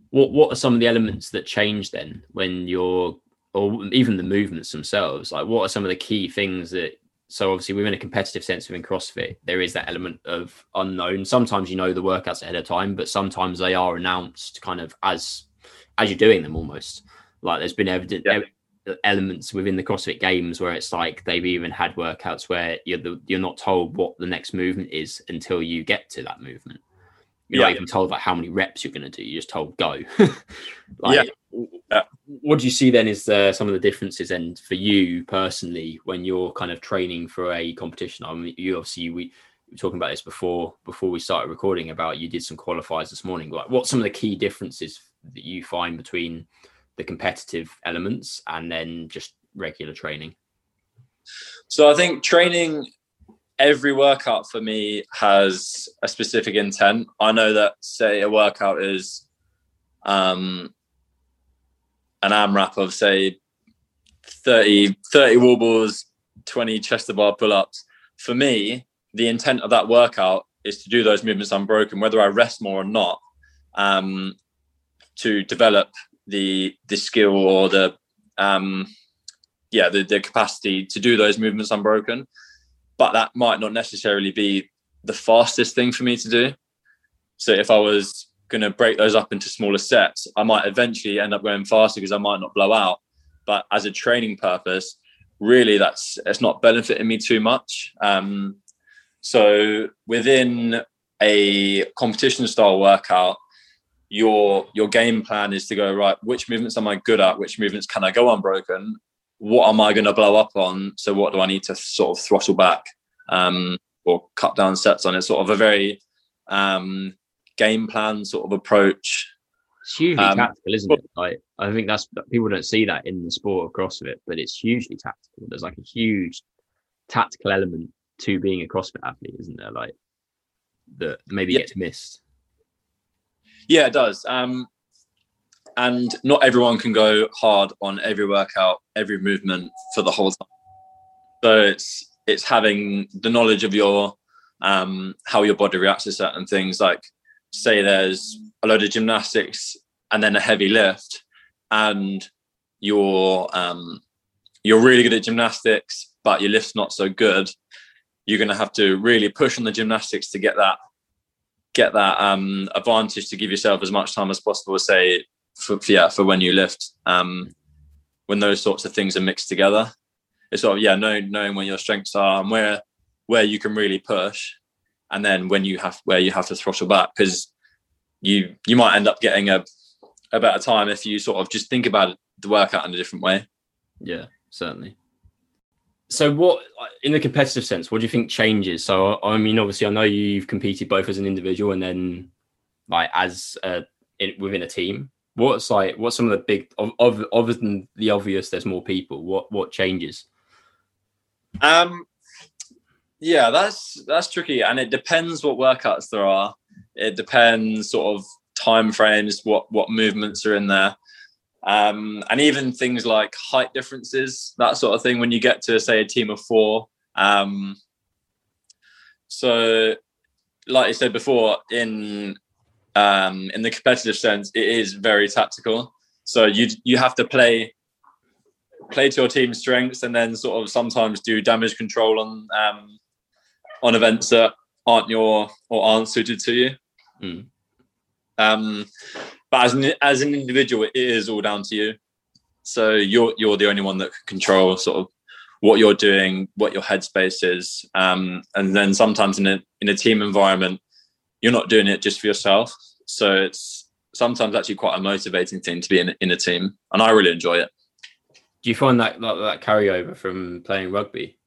what what are some of the elements that change then when you're, or even the movements themselves? Like, what are some of the key things that? So obviously, within a competitive sense within CrossFit, there is that element of unknown. Sometimes you know the workouts ahead of time, but sometimes they are announced kind of as as you're doing them almost. Like, there's been evident. Yeah elements within the CrossFit Games where it's like they've even had workouts where you're the, you're not told what the next movement is until you get to that movement. You're yeah. not even told like how many reps you're going to do. You're just told go. like, yeah. What do you see then is uh, some of the differences and for you personally when you're kind of training for a competition? I mean, you obviously we were talking about this before before we started recording about you did some qualifiers this morning. Like, what's some of the key differences that you find between the competitive elements and then just regular training? So I think training every workout for me has a specific intent. I know that say a workout is um an AMRAP of say 30 30 wall balls, 20 chest to bar pull-ups. For me, the intent of that workout is to do those movements unbroken, whether I rest more or not, um, to develop the the skill or the um yeah the, the capacity to do those movements unbroken but that might not necessarily be the fastest thing for me to do. So if i was going to break those up into smaller sets i might eventually end up going faster because i might not blow out. But as a training purpose really that's it's not benefiting me too much. Um so within a competition style workout your your game plan is to go right which movements am i good at? Which movements can i go unbroken what am i going to blow up on? So what do i need to sort of throttle back um, or cut down sets on? It's sort of a very um, game plan sort of approach. It's hugely um, tactical isn't it? Like i think that's people don't see that in the sport of crossfit but it's hugely tactical. There's like a huge tactical element to being a crossfit athlete isn't there? Like that maybe yeah. gets missed. Yeah, it does. Um, and not everyone can go hard on every workout, every movement for the whole time. So it's it's having the knowledge of your um, how your body reacts to certain things. Like say there's a load of gymnastics and then a heavy lift, and you're um, you're really good at gymnastics, but your lift's not so good. You're going to have to really push on the gymnastics to get that get that um, advantage to give yourself as much time as possible. Say, for, for yeah, for when you lift, um, when those sorts of things are mixed together, it's sort of yeah, knowing knowing when your strengths are and where where you can really push, and then when you have where you have to throttle back because you you might end up getting a a better time if you sort of just think about the workout in a different way. Yeah, certainly. So what in the competitive sense what do you think changes? So i mean obviously i know you've competed both as an individual and then like as uh in, within a team what's like what's some of the big of, of other than the obvious there's more people. What what changes? Um yeah that's that's tricky and it depends what workouts there are. It depends sort of time frames what what movements are in there. Um, and even things like height differences, that sort of thing. When you get to say a team of four, Um, so, like I said before, in um, in the competitive sense, it is very tactical. So you you have to play play to your team's strengths, and then sort of sometimes do damage control on um, on events that aren't your or aren't suited to you. Mm. Um, but as an as an individual, it is all down to you. So you're you're the only one that can control sort of what you're doing, what your headspace is, um, and then sometimes in a in a team environment, you're not doing it just for yourself. So it's sometimes actually quite a motivating thing to be in in a team, and I really enjoy it. Do you find that that, that carryover from playing rugby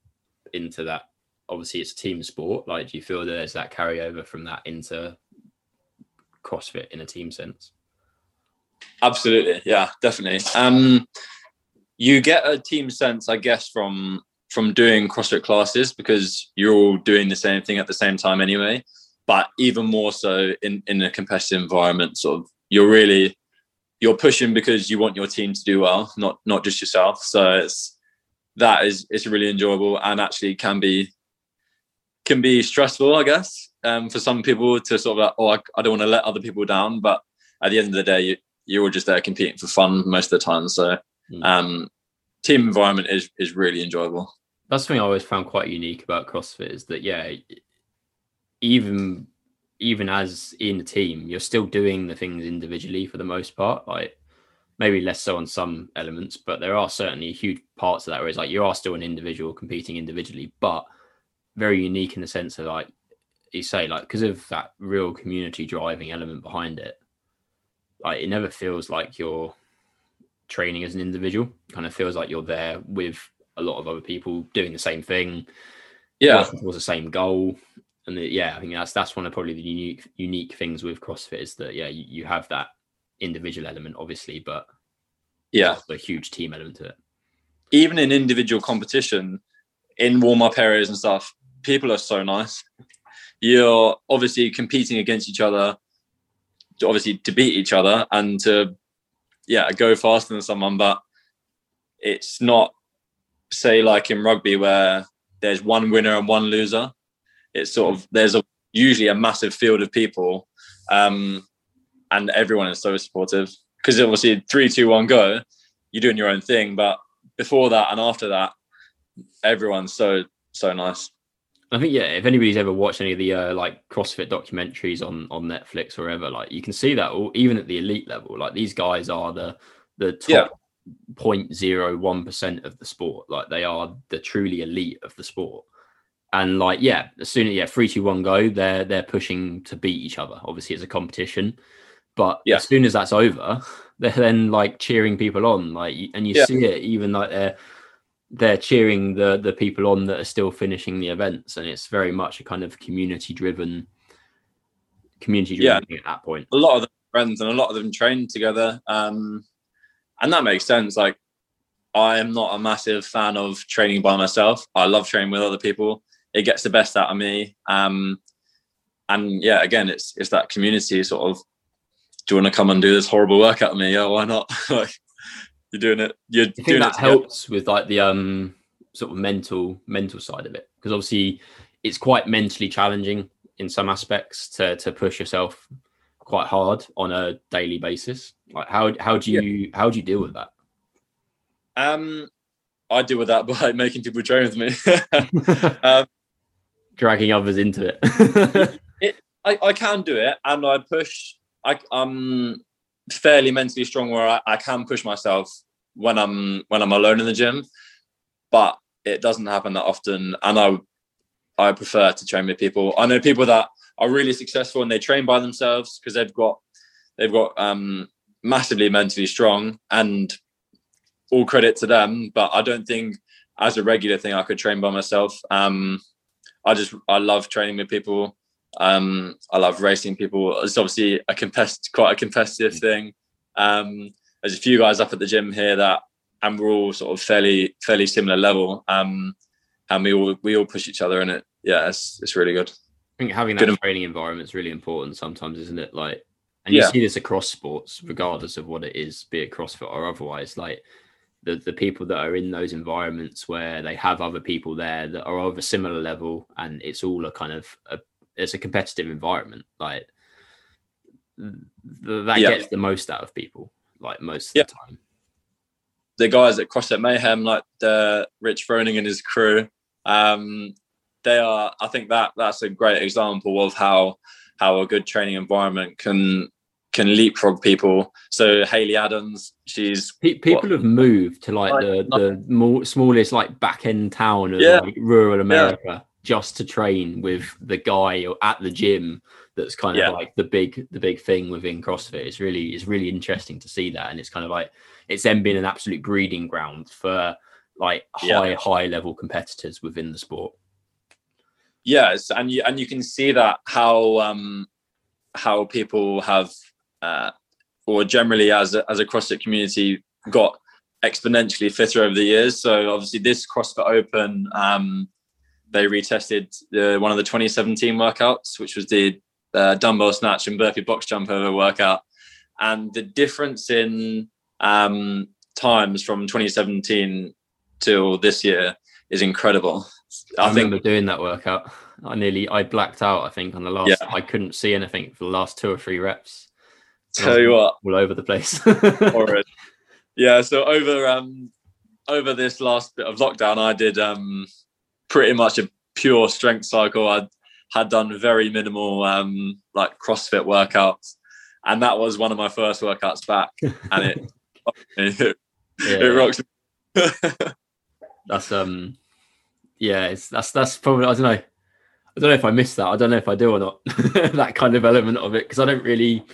into that? Obviously, it's a team sport. Like, do you feel there's that carryover from that into CrossFit in a team sense? Absolutely, yeah, definitely. Um, you get a team sense, I guess, from from doing CrossFit classes because you're all doing the same thing at the same time anyway. But even more so in in a competitive environment, sort of, you're really you're pushing because you want your team to do well, not not just yourself. So it's that is it's really enjoyable and actually can be can be stressful, I guess, um, for some people to sort of like, oh, I, I don't want to let other people down, but at the end of the day, you, you're all just there competing for fun most of the time. So hmm. um, team environment is is really enjoyable. That's something I always found quite unique about CrossFit is that yeah, even even as in a team, you're still doing the things individually for the most part. Like maybe less so on some elements, but there are certainly huge parts of that where it's like you are still an individual competing individually, but very unique in the sense of like you say, like because of that real community driving element behind it. Like it never feels like you're training as an individual. It kind of feels like you're there with a lot of other people doing the same thing. Yeah, towards the same goal and the, yeah, I think that's that's one of probably the unique unique things with CrossFit is that yeah, you, you have that individual element obviously, but yeah, a huge team element to it. Even in individual competition, in warm up areas and stuff, people are so nice. You're obviously competing against each other, obviously to beat each other and to yeah go faster than someone, but it's not say like in rugby where there's one winner and one loser it's sort of there's a usually a massive field of people, um, and everyone is so supportive because obviously three, two, one, go. You're doing your own thing, but before that and after that, everyone's so so nice. I think yeah, if anybody's ever watched any of the uh, like CrossFit documentaries on on Netflix or wherever, like you can see that all, even at the elite level, like these guys are the the top yeah. 0.01 percent of the sport. Like they are the truly elite of the sport and like yeah as soon as yeah three two one go they're they're pushing to beat each other obviously it's a competition but yeah. as soon as that's over they're then like cheering people on like and you yeah. see it even like they're they're cheering the the people on that are still finishing the events and it's very much a kind of community driven community driven yeah. at that point a lot of them friends and a lot of them train together um and that makes sense like I am not a massive fan of training by myself. I love training with other people it gets the best out of me. Um, and yeah, again, it's it's that community sort of. Do you want to come and do this horrible workout with me? Yeah, why not? like you're doing it. You're I doing that helps with like the um sort of mental mental side of it because obviously it's quite mentally challenging in some aspects to to push yourself quite hard on a daily basis. Like how how do you yeah. how do you deal with that? Um, I deal with that by making people train with me. um, dragging others into it. it I, I can do it, and I push. I, I'm fairly mentally strong where I, I can push myself when I'm when I'm alone in the gym, but it doesn't happen that often. And I I prefer to train with people. I know people that are really successful and they train by themselves because they've got they've got um, massively mentally strong and all credit to them. But I don't think as a regular thing I could train by myself. Um, I just I love training with people. Um, I love racing people. It's obviously a competitive, quite a competitive mm. thing. Um, there's a few guys up at the gym here that, and we're all sort of fairly fairly similar level. Um, and we all we all push each other in it. Yeah, it's it's really good. I think having that good. training environment is really important sometimes, isn't it? Like, and you yeah. see this across sports, regardless of what it is, be it CrossFit or otherwise. Like, the the people that are in those environments where they have other people there that are of a similar level, and it's all a kind of a, it's a competitive environment. Like th- that Yeah. gets the most out of people, like most of Yeah. the time. the guys at CrossFit Mayhem, like the Rich Froning and his crew, um, they are. I think that that's a great example of how how a good training environment can can leapfrog people. So Haley Adams, she's Pe- people have moved to like Like, the the more, smallest like back end town of Yeah. like, rural America just to train with the guy at the gym that's kind of Yeah. like the big the big thing within CrossFit. It's really it's really interesting to see that, and it's kind of like it's then been an absolute breeding ground for like Yeah. high high level competitors within the sport. yes, and you and you can see that how um how people have uh, or generally as a, as a CrossFit community got exponentially fitter over the years. So obviously this CrossFit Open, um, they retested uh, one of the 2017 workouts, which was the uh, dumbbell snatch and burpee box jump over workout, and the difference in um, times from 2017 till this year is incredible. I, I, think remember doing that workout. I nearly I blacked out. I think on the last. Yeah. I couldn't see anything for the last two or three reps. Tell you what, all over the place. horrid. Yeah, so over um over this last bit of lockdown, I did um pretty much a pure strength cycle. I had done very minimal um like CrossFit workouts, and that was one of my first workouts back, and it it, Yeah. it rocks. that's um yeah it's that's that's probably i don't know i don't know if i missed that i don't know if i do or not that kind of element of it because i don't really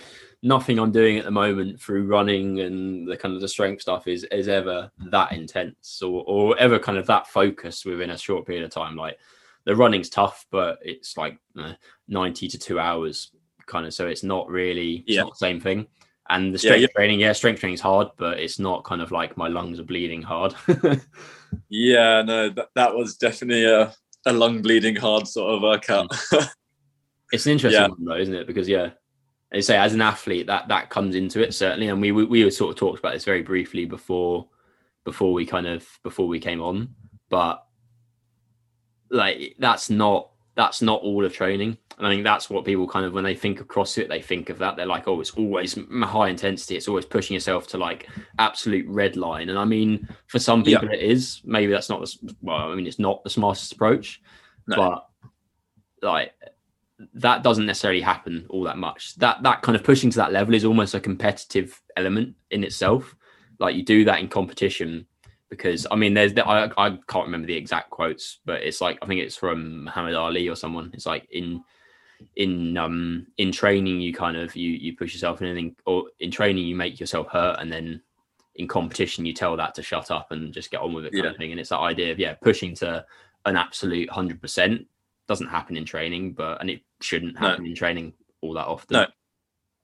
nothing i'm doing at the moment through running and the kind of the strength stuff is is ever that intense or or ever kind of that focused within a short period of time like the running's tough but it's like uh, 90 to 2 hours kind of so it's not really it's Yeah. not the same thing and the strength yeah. training yeah strength training's hard but it's not kind of like my lungs are bleeding hard yeah, no, that, that was definitely a, a lung bleeding hard sort of workout. It's an interesting Yeah. one though, isn't it? Because yeah, I say as an athlete, that that comes into it certainly, and we we, we were sort of talked about this very briefly before before we kind of before we came on, but like that's not that's not all of training. And I think that's what people kind of when they think of CrossFit, they think of that. They're like, oh, it's always high intensity. It's always pushing yourself to like absolute red line. And I mean, for some Yeah. people, it is. Maybe that's not the well. I mean, it's not the smartest approach, No. but like that doesn't necessarily happen all that much. That that kind of pushing to that level is almost a competitive element in itself. Like you do that in competition because I mean, there's the, I I can't remember the exact quotes, but it's like I think it's from Muhammad Ali or someone. It's like in in um in training you kind of you you push yourself and then or in training you make yourself hurt and then in competition you tell that to shut up and just get on with it kind Yeah. of thing and it's that idea of yeah pushing to an absolute 100% doesn't happen in training but and it shouldn't No. happen in training all that often No.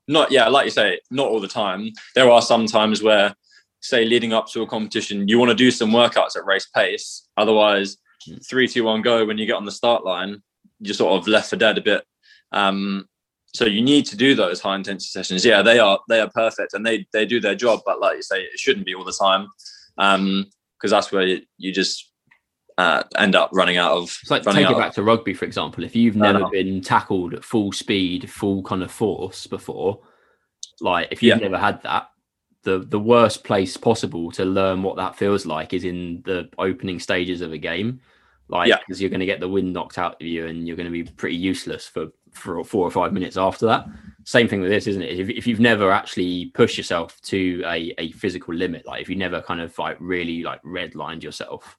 not yeah like you say not all the time there are some times where say leading up to a competition you want to do some workouts at race pace otherwise Mm. three two one go when you get on the start line you're sort of left for dead a bit um so you need to do those high intensity sessions yeah they are they are perfect and they they do their job but like you say it shouldn't be all the time um because that's where you, you just uh, end up running out of It's like take it back to rugby, for example. If you've never no. been tackled at full speed, full kind of force before, like if you've Yeah. never had that, the the worst place possible to learn what that feels like is in the opening stages of a game. Like, Yeah. because you're going to get the wind knocked out of you, and you're going to be pretty useless for for four or five minutes after that. Same thing with this, isn't it? If, if you've never actually pushed yourself to a, a physical limit, like if you never kind of like really like redlined yourself,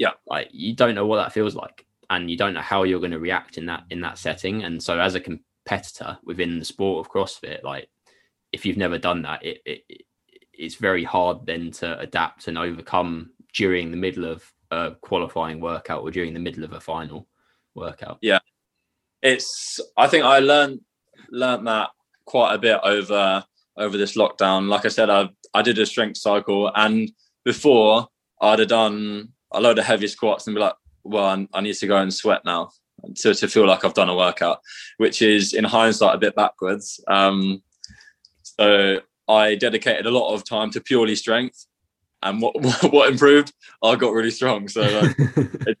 Yeah. like you don't know what that feels like, and you don't know how you're going to react in that in that setting. And so, as a competitor within the sport of CrossFit, like if you've never done that, it, it it- it's very hard then to adapt and overcome during the middle of a qualifying workout or during the middle of a final workout. Yeah. It's i think i learned learned that quite a bit over over this lockdown like i said i i did a strength cycle and before i'd have done a load of heavy squats and be like well i, I need to go and sweat now to, to feel like i've done a workout which is in hindsight a bit backwards um so i dedicated a lot of time to purely strength and what what improved? I got really strong. So like,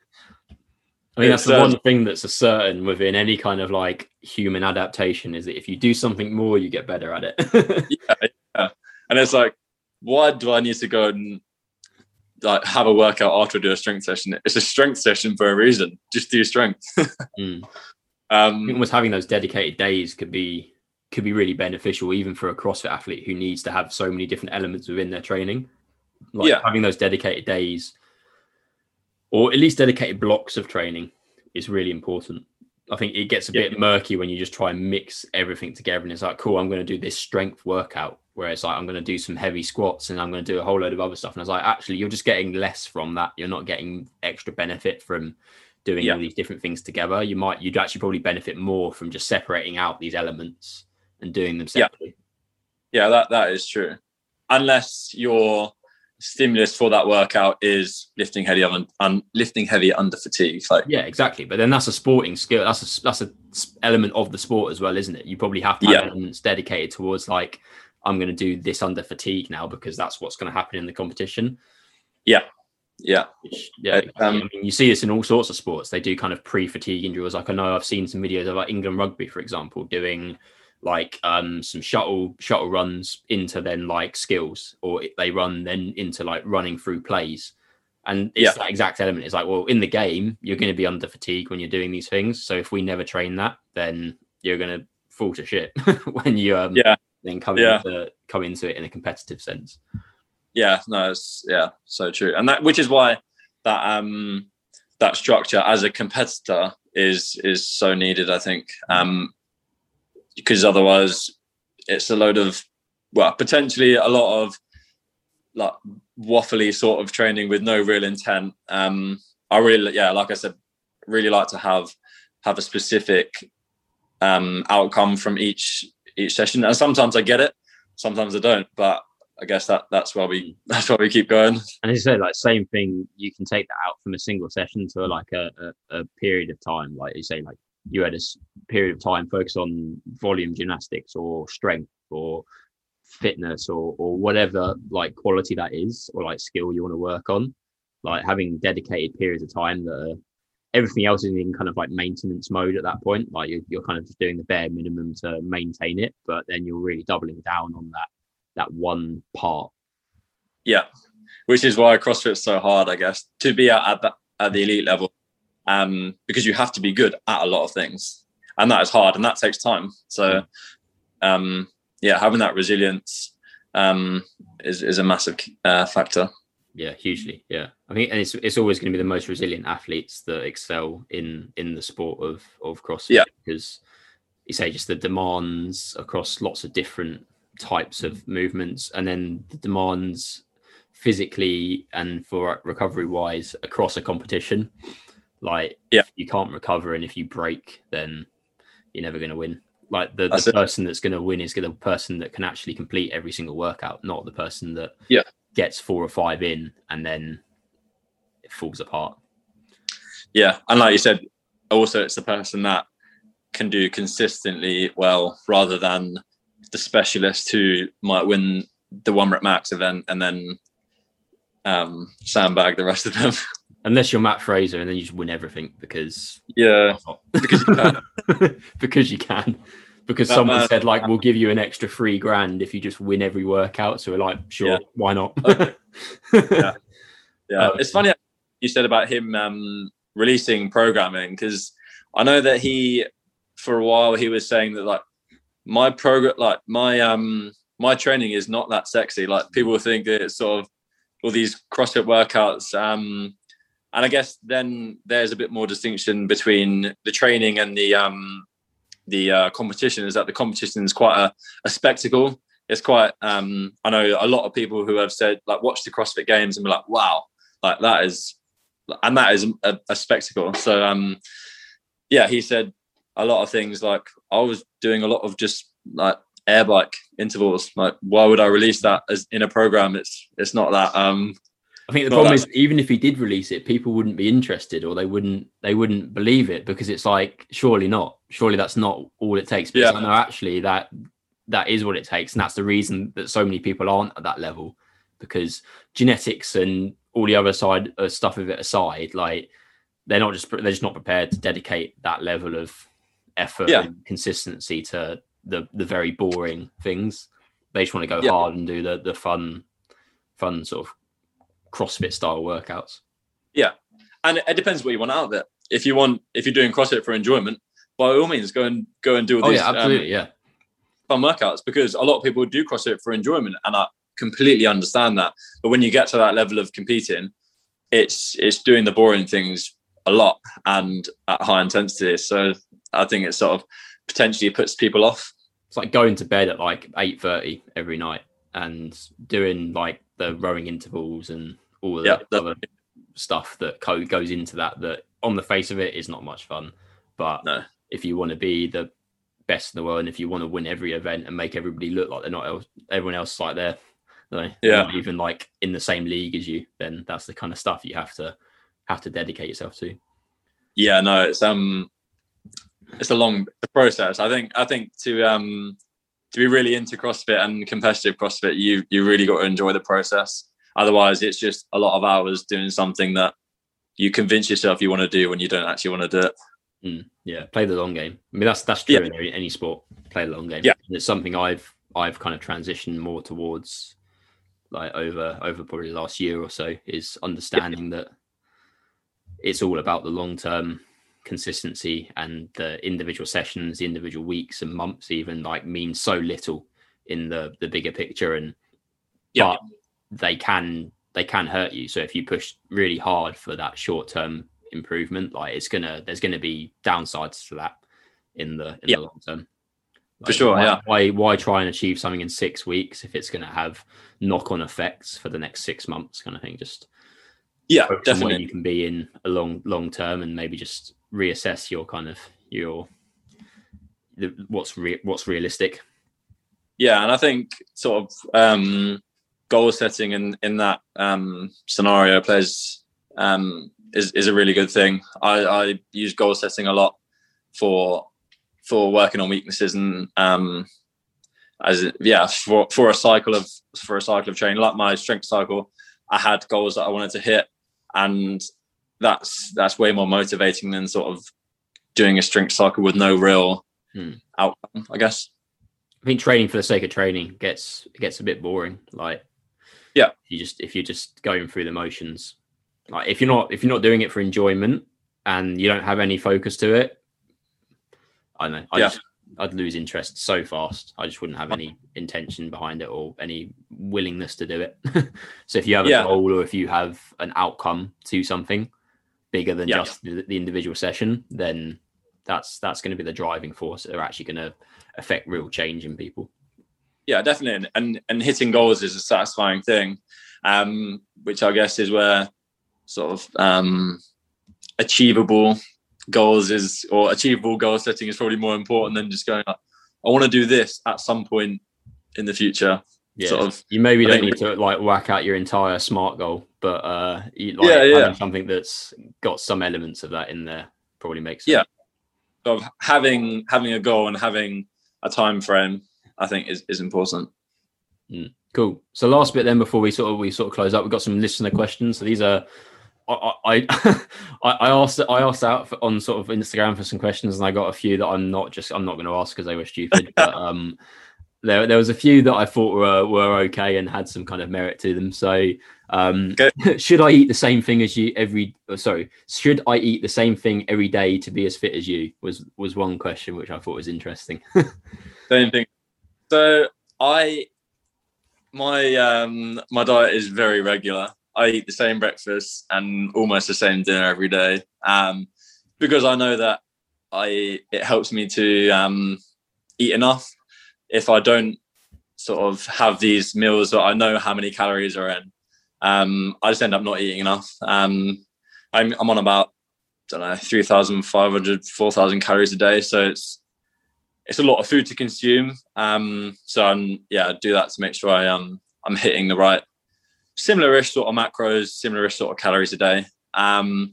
I mean, that's the one thing that's a certain within any kind of like human adaptation is that if you do something more, you get better at it. yeah, yeah, and it's like, why do I need to go and like have a workout after I do a strength session? It's a strength session for a reason. Just do strength. mm. um, almost having those dedicated days could be could be really beneficial, even for a CrossFit athlete who needs to have so many different elements within their training. Like yeah. having those dedicated days or at least dedicated blocks of training is really important. I think it gets a yeah. bit murky when you just try and mix everything together and it's like, cool, I'm going to do this strength workout. Whereas like I'm going to do some heavy squats and I'm going to do a whole load of other stuff. And I was like, actually, you're just getting less from that. You're not getting extra benefit from doing yeah. all these different things together. You might you'd actually probably benefit more from just separating out these elements and doing them separately. Yeah, yeah that that is true. Unless you're stimulus for that workout is lifting heavy un, lifting heavy under fatigue like yeah exactly. But then that's a sporting skill. That's a that's a element of the sport as well isn't it? You probably have to have yeah. elements dedicated towards like i'm going to do this under fatigue now because that's what's going to happen in the competition. Yeah. Yeah. Yeah um, I mean, you see this in all sorts of sports. They do kind of pre-fatigue injuries. Like i know i've seen some videos of like england rugby for example doing like um some shuttle shuttle runs into then like skills or they run then into like running through plays. And it's yeah. that exact element. It's like well in the game you're going to be under fatigue when you're doing these things. So if we never train that then you're going to fall to shit when you um yeah. then come yeah. into come into it in a competitive sense. Yeah no it's yeah so true. And that which is why that um that structure as a competitor is is so needed i think. Um because otherwise it's a load of well potentially a lot of like waffly sort of training with no real intent. Um i really yeah like i said really like to have have a specific um outcome from each each session. And sometimes i get it sometimes i don't but i guess that that's why we that's why we keep going. And as you say like same thing you can take that out from a single session to like a, a, a period of time like you say like you had a period of time focus on volume gymnastics or strength or fitness or or whatever like quality that is or like skill you want to work on. Like having dedicated periods of time that are, everything else is in kind of like maintenance mode at that point. Like you're, you're kind of just doing the bare minimum to maintain it but then you're really doubling down on that that one part. Yeah. Which is why crossfit's so hard i guess to be at, at, the, at the elite level um, because you have to be good at a lot of things, and that is hard and that takes time. So, um, yeah, having that resilience um, is is a massive uh, factor. Yeah, hugely. Yeah, I think, and it's it's always going to be the most resilient athletes that excel in in the sport of of CrossFit. Yeah, because you say just the demands across lots of different types of movements, and then the demands physically and for recovery wise across a competition. Like, yeah, you can't recover, and if you break, then you're never going to win. Like the, the person that's going to win is the person that can actually complete every single workout, not the person that yeah gets four or five in and then it falls apart. Yeah, and like you said, also it's the person that can do consistently well rather than the specialist who might win the one rep max event and then um, sandbag the rest of them. Unless you're Mat Fraser, and then you just win everything because yeah, because you can. because you can. Because that someone man. said like, we'll give you an extra three grand if you just win every workout. So we're like, sure, yeah. why not? yeah, yeah. Um, it's funny you said about him um, releasing programming because I know that he, for a while, he was saying that like my program, like my um my training is not that sexy. Like people think that it's sort of all these CrossFit workouts. Um, and I guess then there's a bit more distinction between the training and the um, the uh, competition. Is that the competition is quite a, a spectacle. It's quite. Um, I know a lot of people who have said like watch the CrossFit Games and be like, wow, like that is, and that is a, a spectacle. So um, yeah, he said a lot of things like I was doing a lot of just like air bike intervals. Like, why would I release that as in a program? It's it's not that um I think the problem is even if he did release it, people wouldn't be interested or they wouldn't they wouldn't believe it because it's like surely not. Surely that's not all it takes. Because yeah. I know actually that that is what it takes, and that's the reason that so many people aren't at that level because genetics and all the other side uh, stuff of it aside, like they're not just they're just not prepared to dedicate that level of effort Yeah. and consistency to the the very boring things. They just want to go Yeah. hard and do the the fun, fun sort of CrossFit style workouts. Yeah, and it, it depends what you want out of it. If you want, if you're doing CrossFit for enjoyment, by all means, go and go and do all Oh these yeah, um, absolutely, yeah. fun workouts because a lot of people do CrossFit for enjoyment, and I completely understand that. But when you get to that level of competing, it's it's doing the boring things a lot and at high intensity. So I think it sort of potentially puts people off. It's like going to bed at like eight thirty every night and doing like the rowing intervals and all of the Yeah, that- other stuff that co- goes into that. That on the face of it is not much fun, but No. if you want to be the best in the world and if you want to win every event and make everybody look like they're not else, everyone else like they're, they're Yeah. not even like in the same league as you, then that's the kind of stuff you have to have to dedicate yourself to. Yeah, no, it's um, it's a long process. I think I think to um to be really into CrossFit and competitive CrossFit, you you really got to enjoy the process. Otherwise, it's just a lot of hours doing something that you convince yourself you want to do when you don't actually want to do it. Mm, yeah, play the long game. I mean, that's that's true Yeah. in any, any sport. Play the long game. Yeah. And it's something I've I've kind of transitioned more towards, like over over probably the last year or so, is understanding that it's all about the long term consistency and the individual sessions, the individual weeks and months, even like mean so little in the the bigger picture. And Yeah. but they can they can hurt you. So if you push really hard for that short term improvement, like it's gonna there's gonna be downsides to that in the in Yeah. the long term. For sure, why, yeah. Why why try and achieve something in six weeks if it's gonna have knock on effects for the next six months kind of thing? Just Yeah, focus on where definitely. you can be in a long long term and maybe just reassess your kind of your the, what's re, what's realistic. Yeah, and I think sort of um, goal setting in in that um, scenario plays um, is is a really good thing. I, I use goal setting a lot for for working on weaknesses and um, as yeah for for a cycle of for a cycle of training like my strength cycle. I had goals that I wanted to hit, and that's that's way more motivating than sort of doing a strength cycle with no real Hmm. outcome. I guess. I think training for the sake of training gets gets a bit boring. Like, Yeah. you just if you're just going through the motions, like if you're not if you're not doing it for enjoyment and you don't have any focus to it, I don't know. I Yeah. just I'd lose interest so fast. I just wouldn't have any intention behind it or any willingness to do it. so if you have a Yeah. goal or if you have an outcome to something bigger than Yeah. just the, the individual session, then that's that's going to be the driving force that are actually going to affect real change in people. yeah definitely. And, and hitting goals is a satisfying thing um which i guess is where sort of um achievable goals is or achievable goal setting is probably more important than just going like, i want to do this at some point in the future. Yeah, sort of. You maybe I don't need to like whack out your entire smart goal, but uh, you, like, Yeah, yeah. having something that's got some elements of that in there probably makes sense. Yeah. of having having a goal and having a time frame i think is, is important Cool. So last bit then before we sort of we sort of close up, we've got some listener questions. So these are I I I I asked I asked out for, on sort of Instagram for some questions, and I got a few that I'm not just I'm not going to ask because they were stupid. but um, there there was a few that I thought were were okay and had some kind of merit to them. So um, should I eat the same thing as you every? oh, sorry, should I eat the same thing every day to be as fit as you? Was was one question which I thought was interesting. Same thing. So I, my um, my diet is very regular. I eat the same breakfast and almost the same dinner every day, um, because I know that I it helps me to um, eat enough. If I don't sort of have these meals that I know how many calories are in, um, I just end up not eating enough. Um, I'm I'm on about I don't know 3,500, 4,000 calories a day, so it's it's a lot of food to consume. Um, so I'm, yeah, I do that to make sure I um I'm hitting the right similar-ish sort of macros, similar-ish sort of calories a day. Um,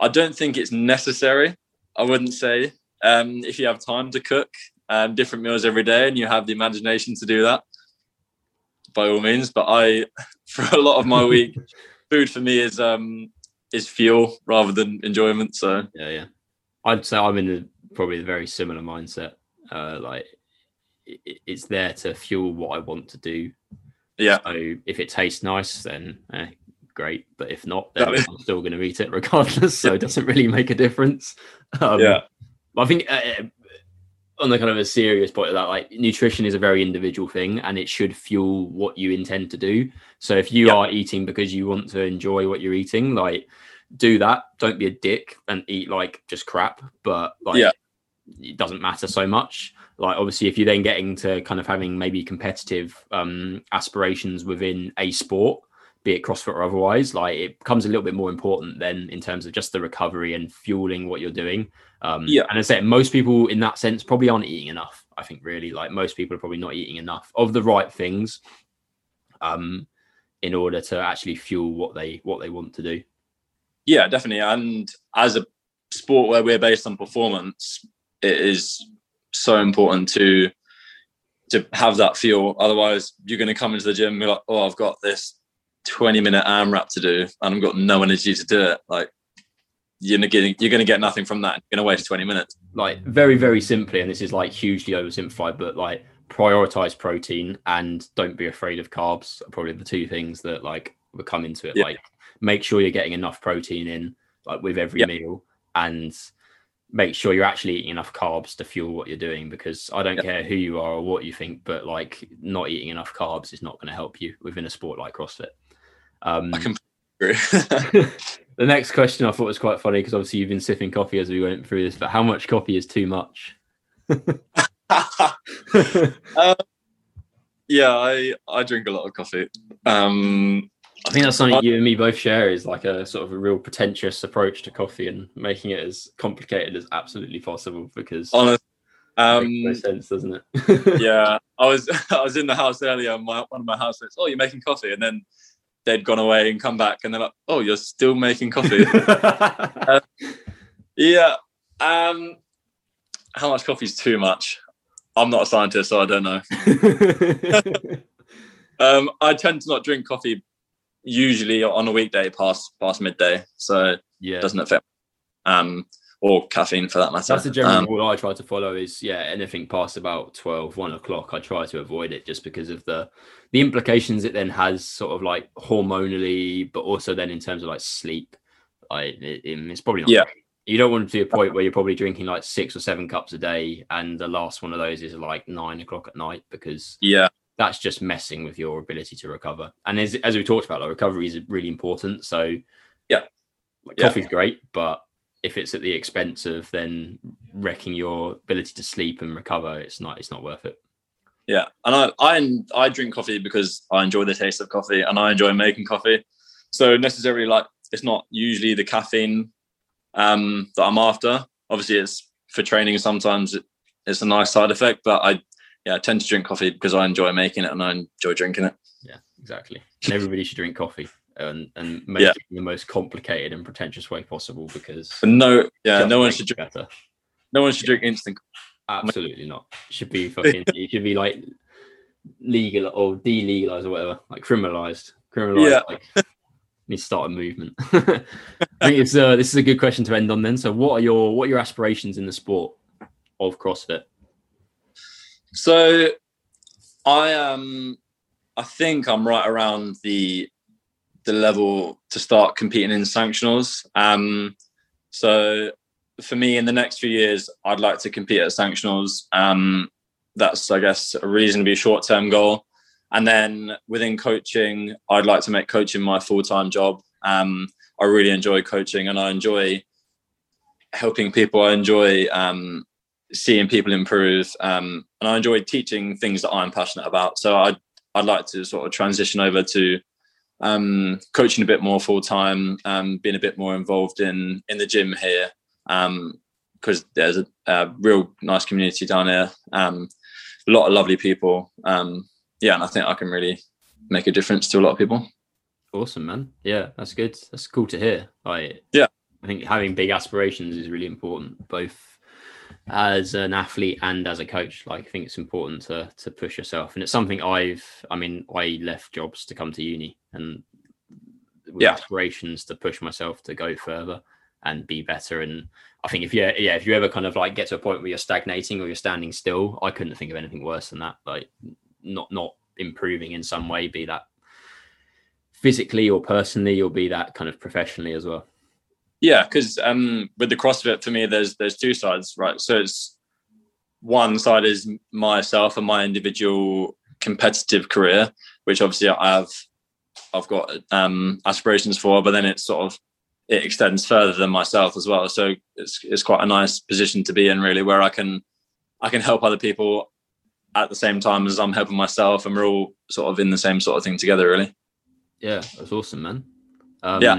I don't think it's necessary. I wouldn't say um, if you have time to cook um, different meals every day and you have the imagination to do that. by all means. But I, for a lot of my week, food for me is um is fuel rather than enjoyment. So yeah, yeah. I'd say I'm in a, probably a very similar mindset. Uh, like it, it's there to fuel what I want to do. Yeah. So if it tastes nice, then eh, great. But if not, then I'm still going to eat it regardless. So it doesn't really make a difference. Um, yeah. I think uh, on the kind of a serious point of that, like nutrition is a very individual thing and it should fuel what you intend to do. So if you are eating because you want to enjoy what you're eating, like do that. Don't be a dick and eat like just crap. But like yeah. it doesn't matter so much. Like obviously if you're then getting to kind of having maybe competitive um aspirations within a sport, be it CrossFit or otherwise, like it becomes a little bit more important then in terms of just the recovery and fueling what you're doing. Um, yeah. And I say most people in that sense probably aren't eating enough. I think really like most people are probably not eating enough of the right things um, in order to actually fuel what they what they want to do. Yeah, definitely. And as a sport where we're based on performance, it is so important to to have that fuel. Otherwise, you're going to come into the gym and be like, "Oh, I've got this 20 minute AMRAP to do, and I've got no energy to do it." Like you're gonna get you're gonna get nothing from that. You're gonna waste 20 minutes. Like very, very simply, and this is like hugely oversimplified, but like prioritize protein and don't be afraid of carbs are probably the two things that like will come into it. Yeah. Like make sure you're getting enough protein in like with every Yeah. meal and make sure you're actually eating enough carbs to fuel what you're doing because I don't Yeah. care who you are or what you think, but like not eating enough carbs is not going to help you within a sport like CrossFit. Um, I. the next question I thought was quite funny because obviously you've been sipping coffee as we went through this, but how much coffee is too much? yeah, I I drink a lot of coffee. Um, I think that's something you and me both share is like a sort of a real pretentious approach to coffee and making it as complicated as absolutely possible because honest, it um, makes no sense, doesn't it? yeah, I was I was in the house earlier. My, one of my housemates, oh, you're making coffee, and then they'd gone away and come back, and they're like, oh, you're still making coffee. yeah. Um, how much coffee is too much? I'm not a scientist, so I don't know. Um, I tend to not drink coffee usually on a weekday past past midday, so yeah. it doesn't affect um or caffeine for that matter. That's the general Um, rule I try to follow is yeah, anything past about 12, 1 o'clock, I try to avoid it just because of the the implications it then has sort of like hormonally, but also then in terms of like sleep. I it, it's probably not Yeah. you don't want to be a point where you're probably drinking like six or seven cups a day and the last one of those is like nine o'clock at night because yeah, that's just messing with your ability to recover. And as as we talked about, like recovery is really important. So Yeah. like, Yeah. coffee's great, but if it's at the expense of then wrecking your ability to sleep and recover, it's not it's not worth it. yeah. And I I I drink coffee because I enjoy the taste of coffee and I enjoy making coffee. So necessarily like it's not usually the caffeine um that I'm after. Obviously it's for training sometimes it, it's a nice side effect, but I yeah, I tend to drink coffee because I enjoy making it and I enjoy drinking it. Yeah, exactly. And everybody should drink coffee and and make Yeah. it in the most complicated and pretentious way possible because But no yeah, no one should drink better. no one should drink instant Absolutely not. Should be fucking. it should be like legal or delegalized or whatever, like criminalized. Criminalized. Yeah. Like, need to start a movement. I think it's uh, this is a good question to end on. Then, so what are your what are your aspirations in the sport of CrossFit? So I um I think I'm right around the the level to start competing in sanctionals. Um so for me in the next few years I'd like to compete at sanctionals. Um that's I guess a reasonably short term goal. And then within coaching, I'd like to make coaching my full time job. Um I really enjoy coaching and I enjoy helping people. I enjoy um seeing people improve um, and i enjoy teaching things that i'm passionate about so i'd, I'd like to sort of transition over to um, coaching a bit more full time um, being a bit more involved in in the gym here because there's a, a real nice community down here um, a lot of lovely people um, yeah and i think i can really make a difference to a lot of people Awesome, man. Yeah, that's good. That's cool to hear. I Yeah. I think having big aspirations is really important, both as an athlete and as a coach. Like I think it's important to to push yourself, and it's something I've. I mean, I left jobs to come to uni, and with Yeah. aspirations to push myself to go further and be better. And I think if you yeah if you ever kind of like get to a point where you're stagnating or you're standing still, I couldn't think of anything worse than that. Like not not improving in some way, be that physically or personally, or be that kind of professionally as well. Yeah, because um, with the CrossFit, for me, there's there's two sides, right? So it's one side is myself and my individual competitive career, which obviously I've I've got um, aspirations for, but then it's sort of it extends further than myself as well. So it's it's quite a nice position to be in, really, where I can I can help other people at the same time as I'm helping myself, and we're all sort of in the same sort of thing together, really. Yeah, that's awesome, man. Um, Yeah.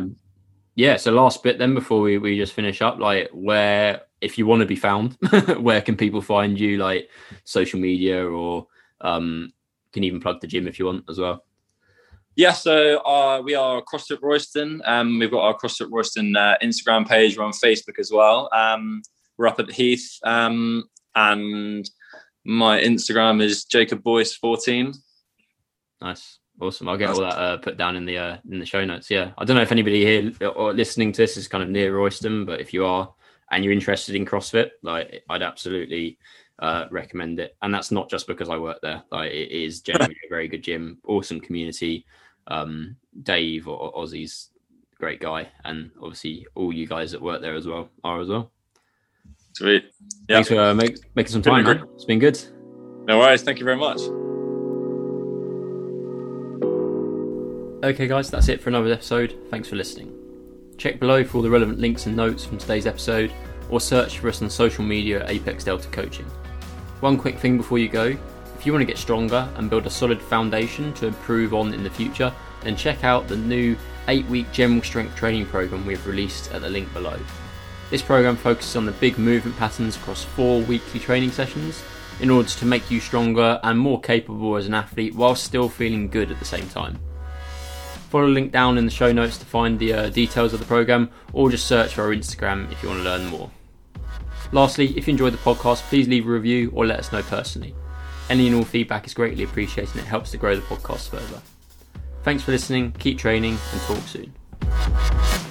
Yeah. So last bit then before we, we just finish up, like where if you want to be found, where can people find you? Like social media or um can even plug the gym if you want as well. Yeah, so uh, we are CrossFit Royston. Um, we've got our CrossFit Royston uh, Instagram page. We're on Facebook as well. Um, we're up at the Heath, um, and my Instagram is Jacob Boyce fourteen. Nice. Awesome. I'll get all that uh, put down in the uh, in the show notes. Yeah. I don't know if anybody here or listening to this is kind of near Royston, but if you are and you're interested in CrossFit, like I'd absolutely uh, recommend it. And that's not just because I work there. Like it is genuinely a very good gym, awesome community. Um, Dave or Ozzy's a great guy, and obviously all you guys that work there as well are as well. Sweet. Yeah. Thanks for uh, make, making some time. It's been good. No worries. Thank you very much. Okay, guys, that's it for another episode. Thanks for listening. Check below for all the relevant links and notes from today's episode, or search for us on social media at Apex Delta Coaching. One quick thing before you go if you want to get stronger and build a solid foundation to improve on in the future, then check out the new 8 week general strength training program we've released at the link below. This program focuses on the big movement patterns across four weekly training sessions in order to make you stronger and more capable as an athlete while still feeling good at the same time. Follow the link down in the show notes to find the uh, details of the program, or just search for our Instagram if you want to learn more. Lastly, if you enjoyed the podcast, please leave a review or let us know personally. Any and all feedback is greatly appreciated and it helps to grow the podcast further. Thanks for listening, keep training, and talk soon.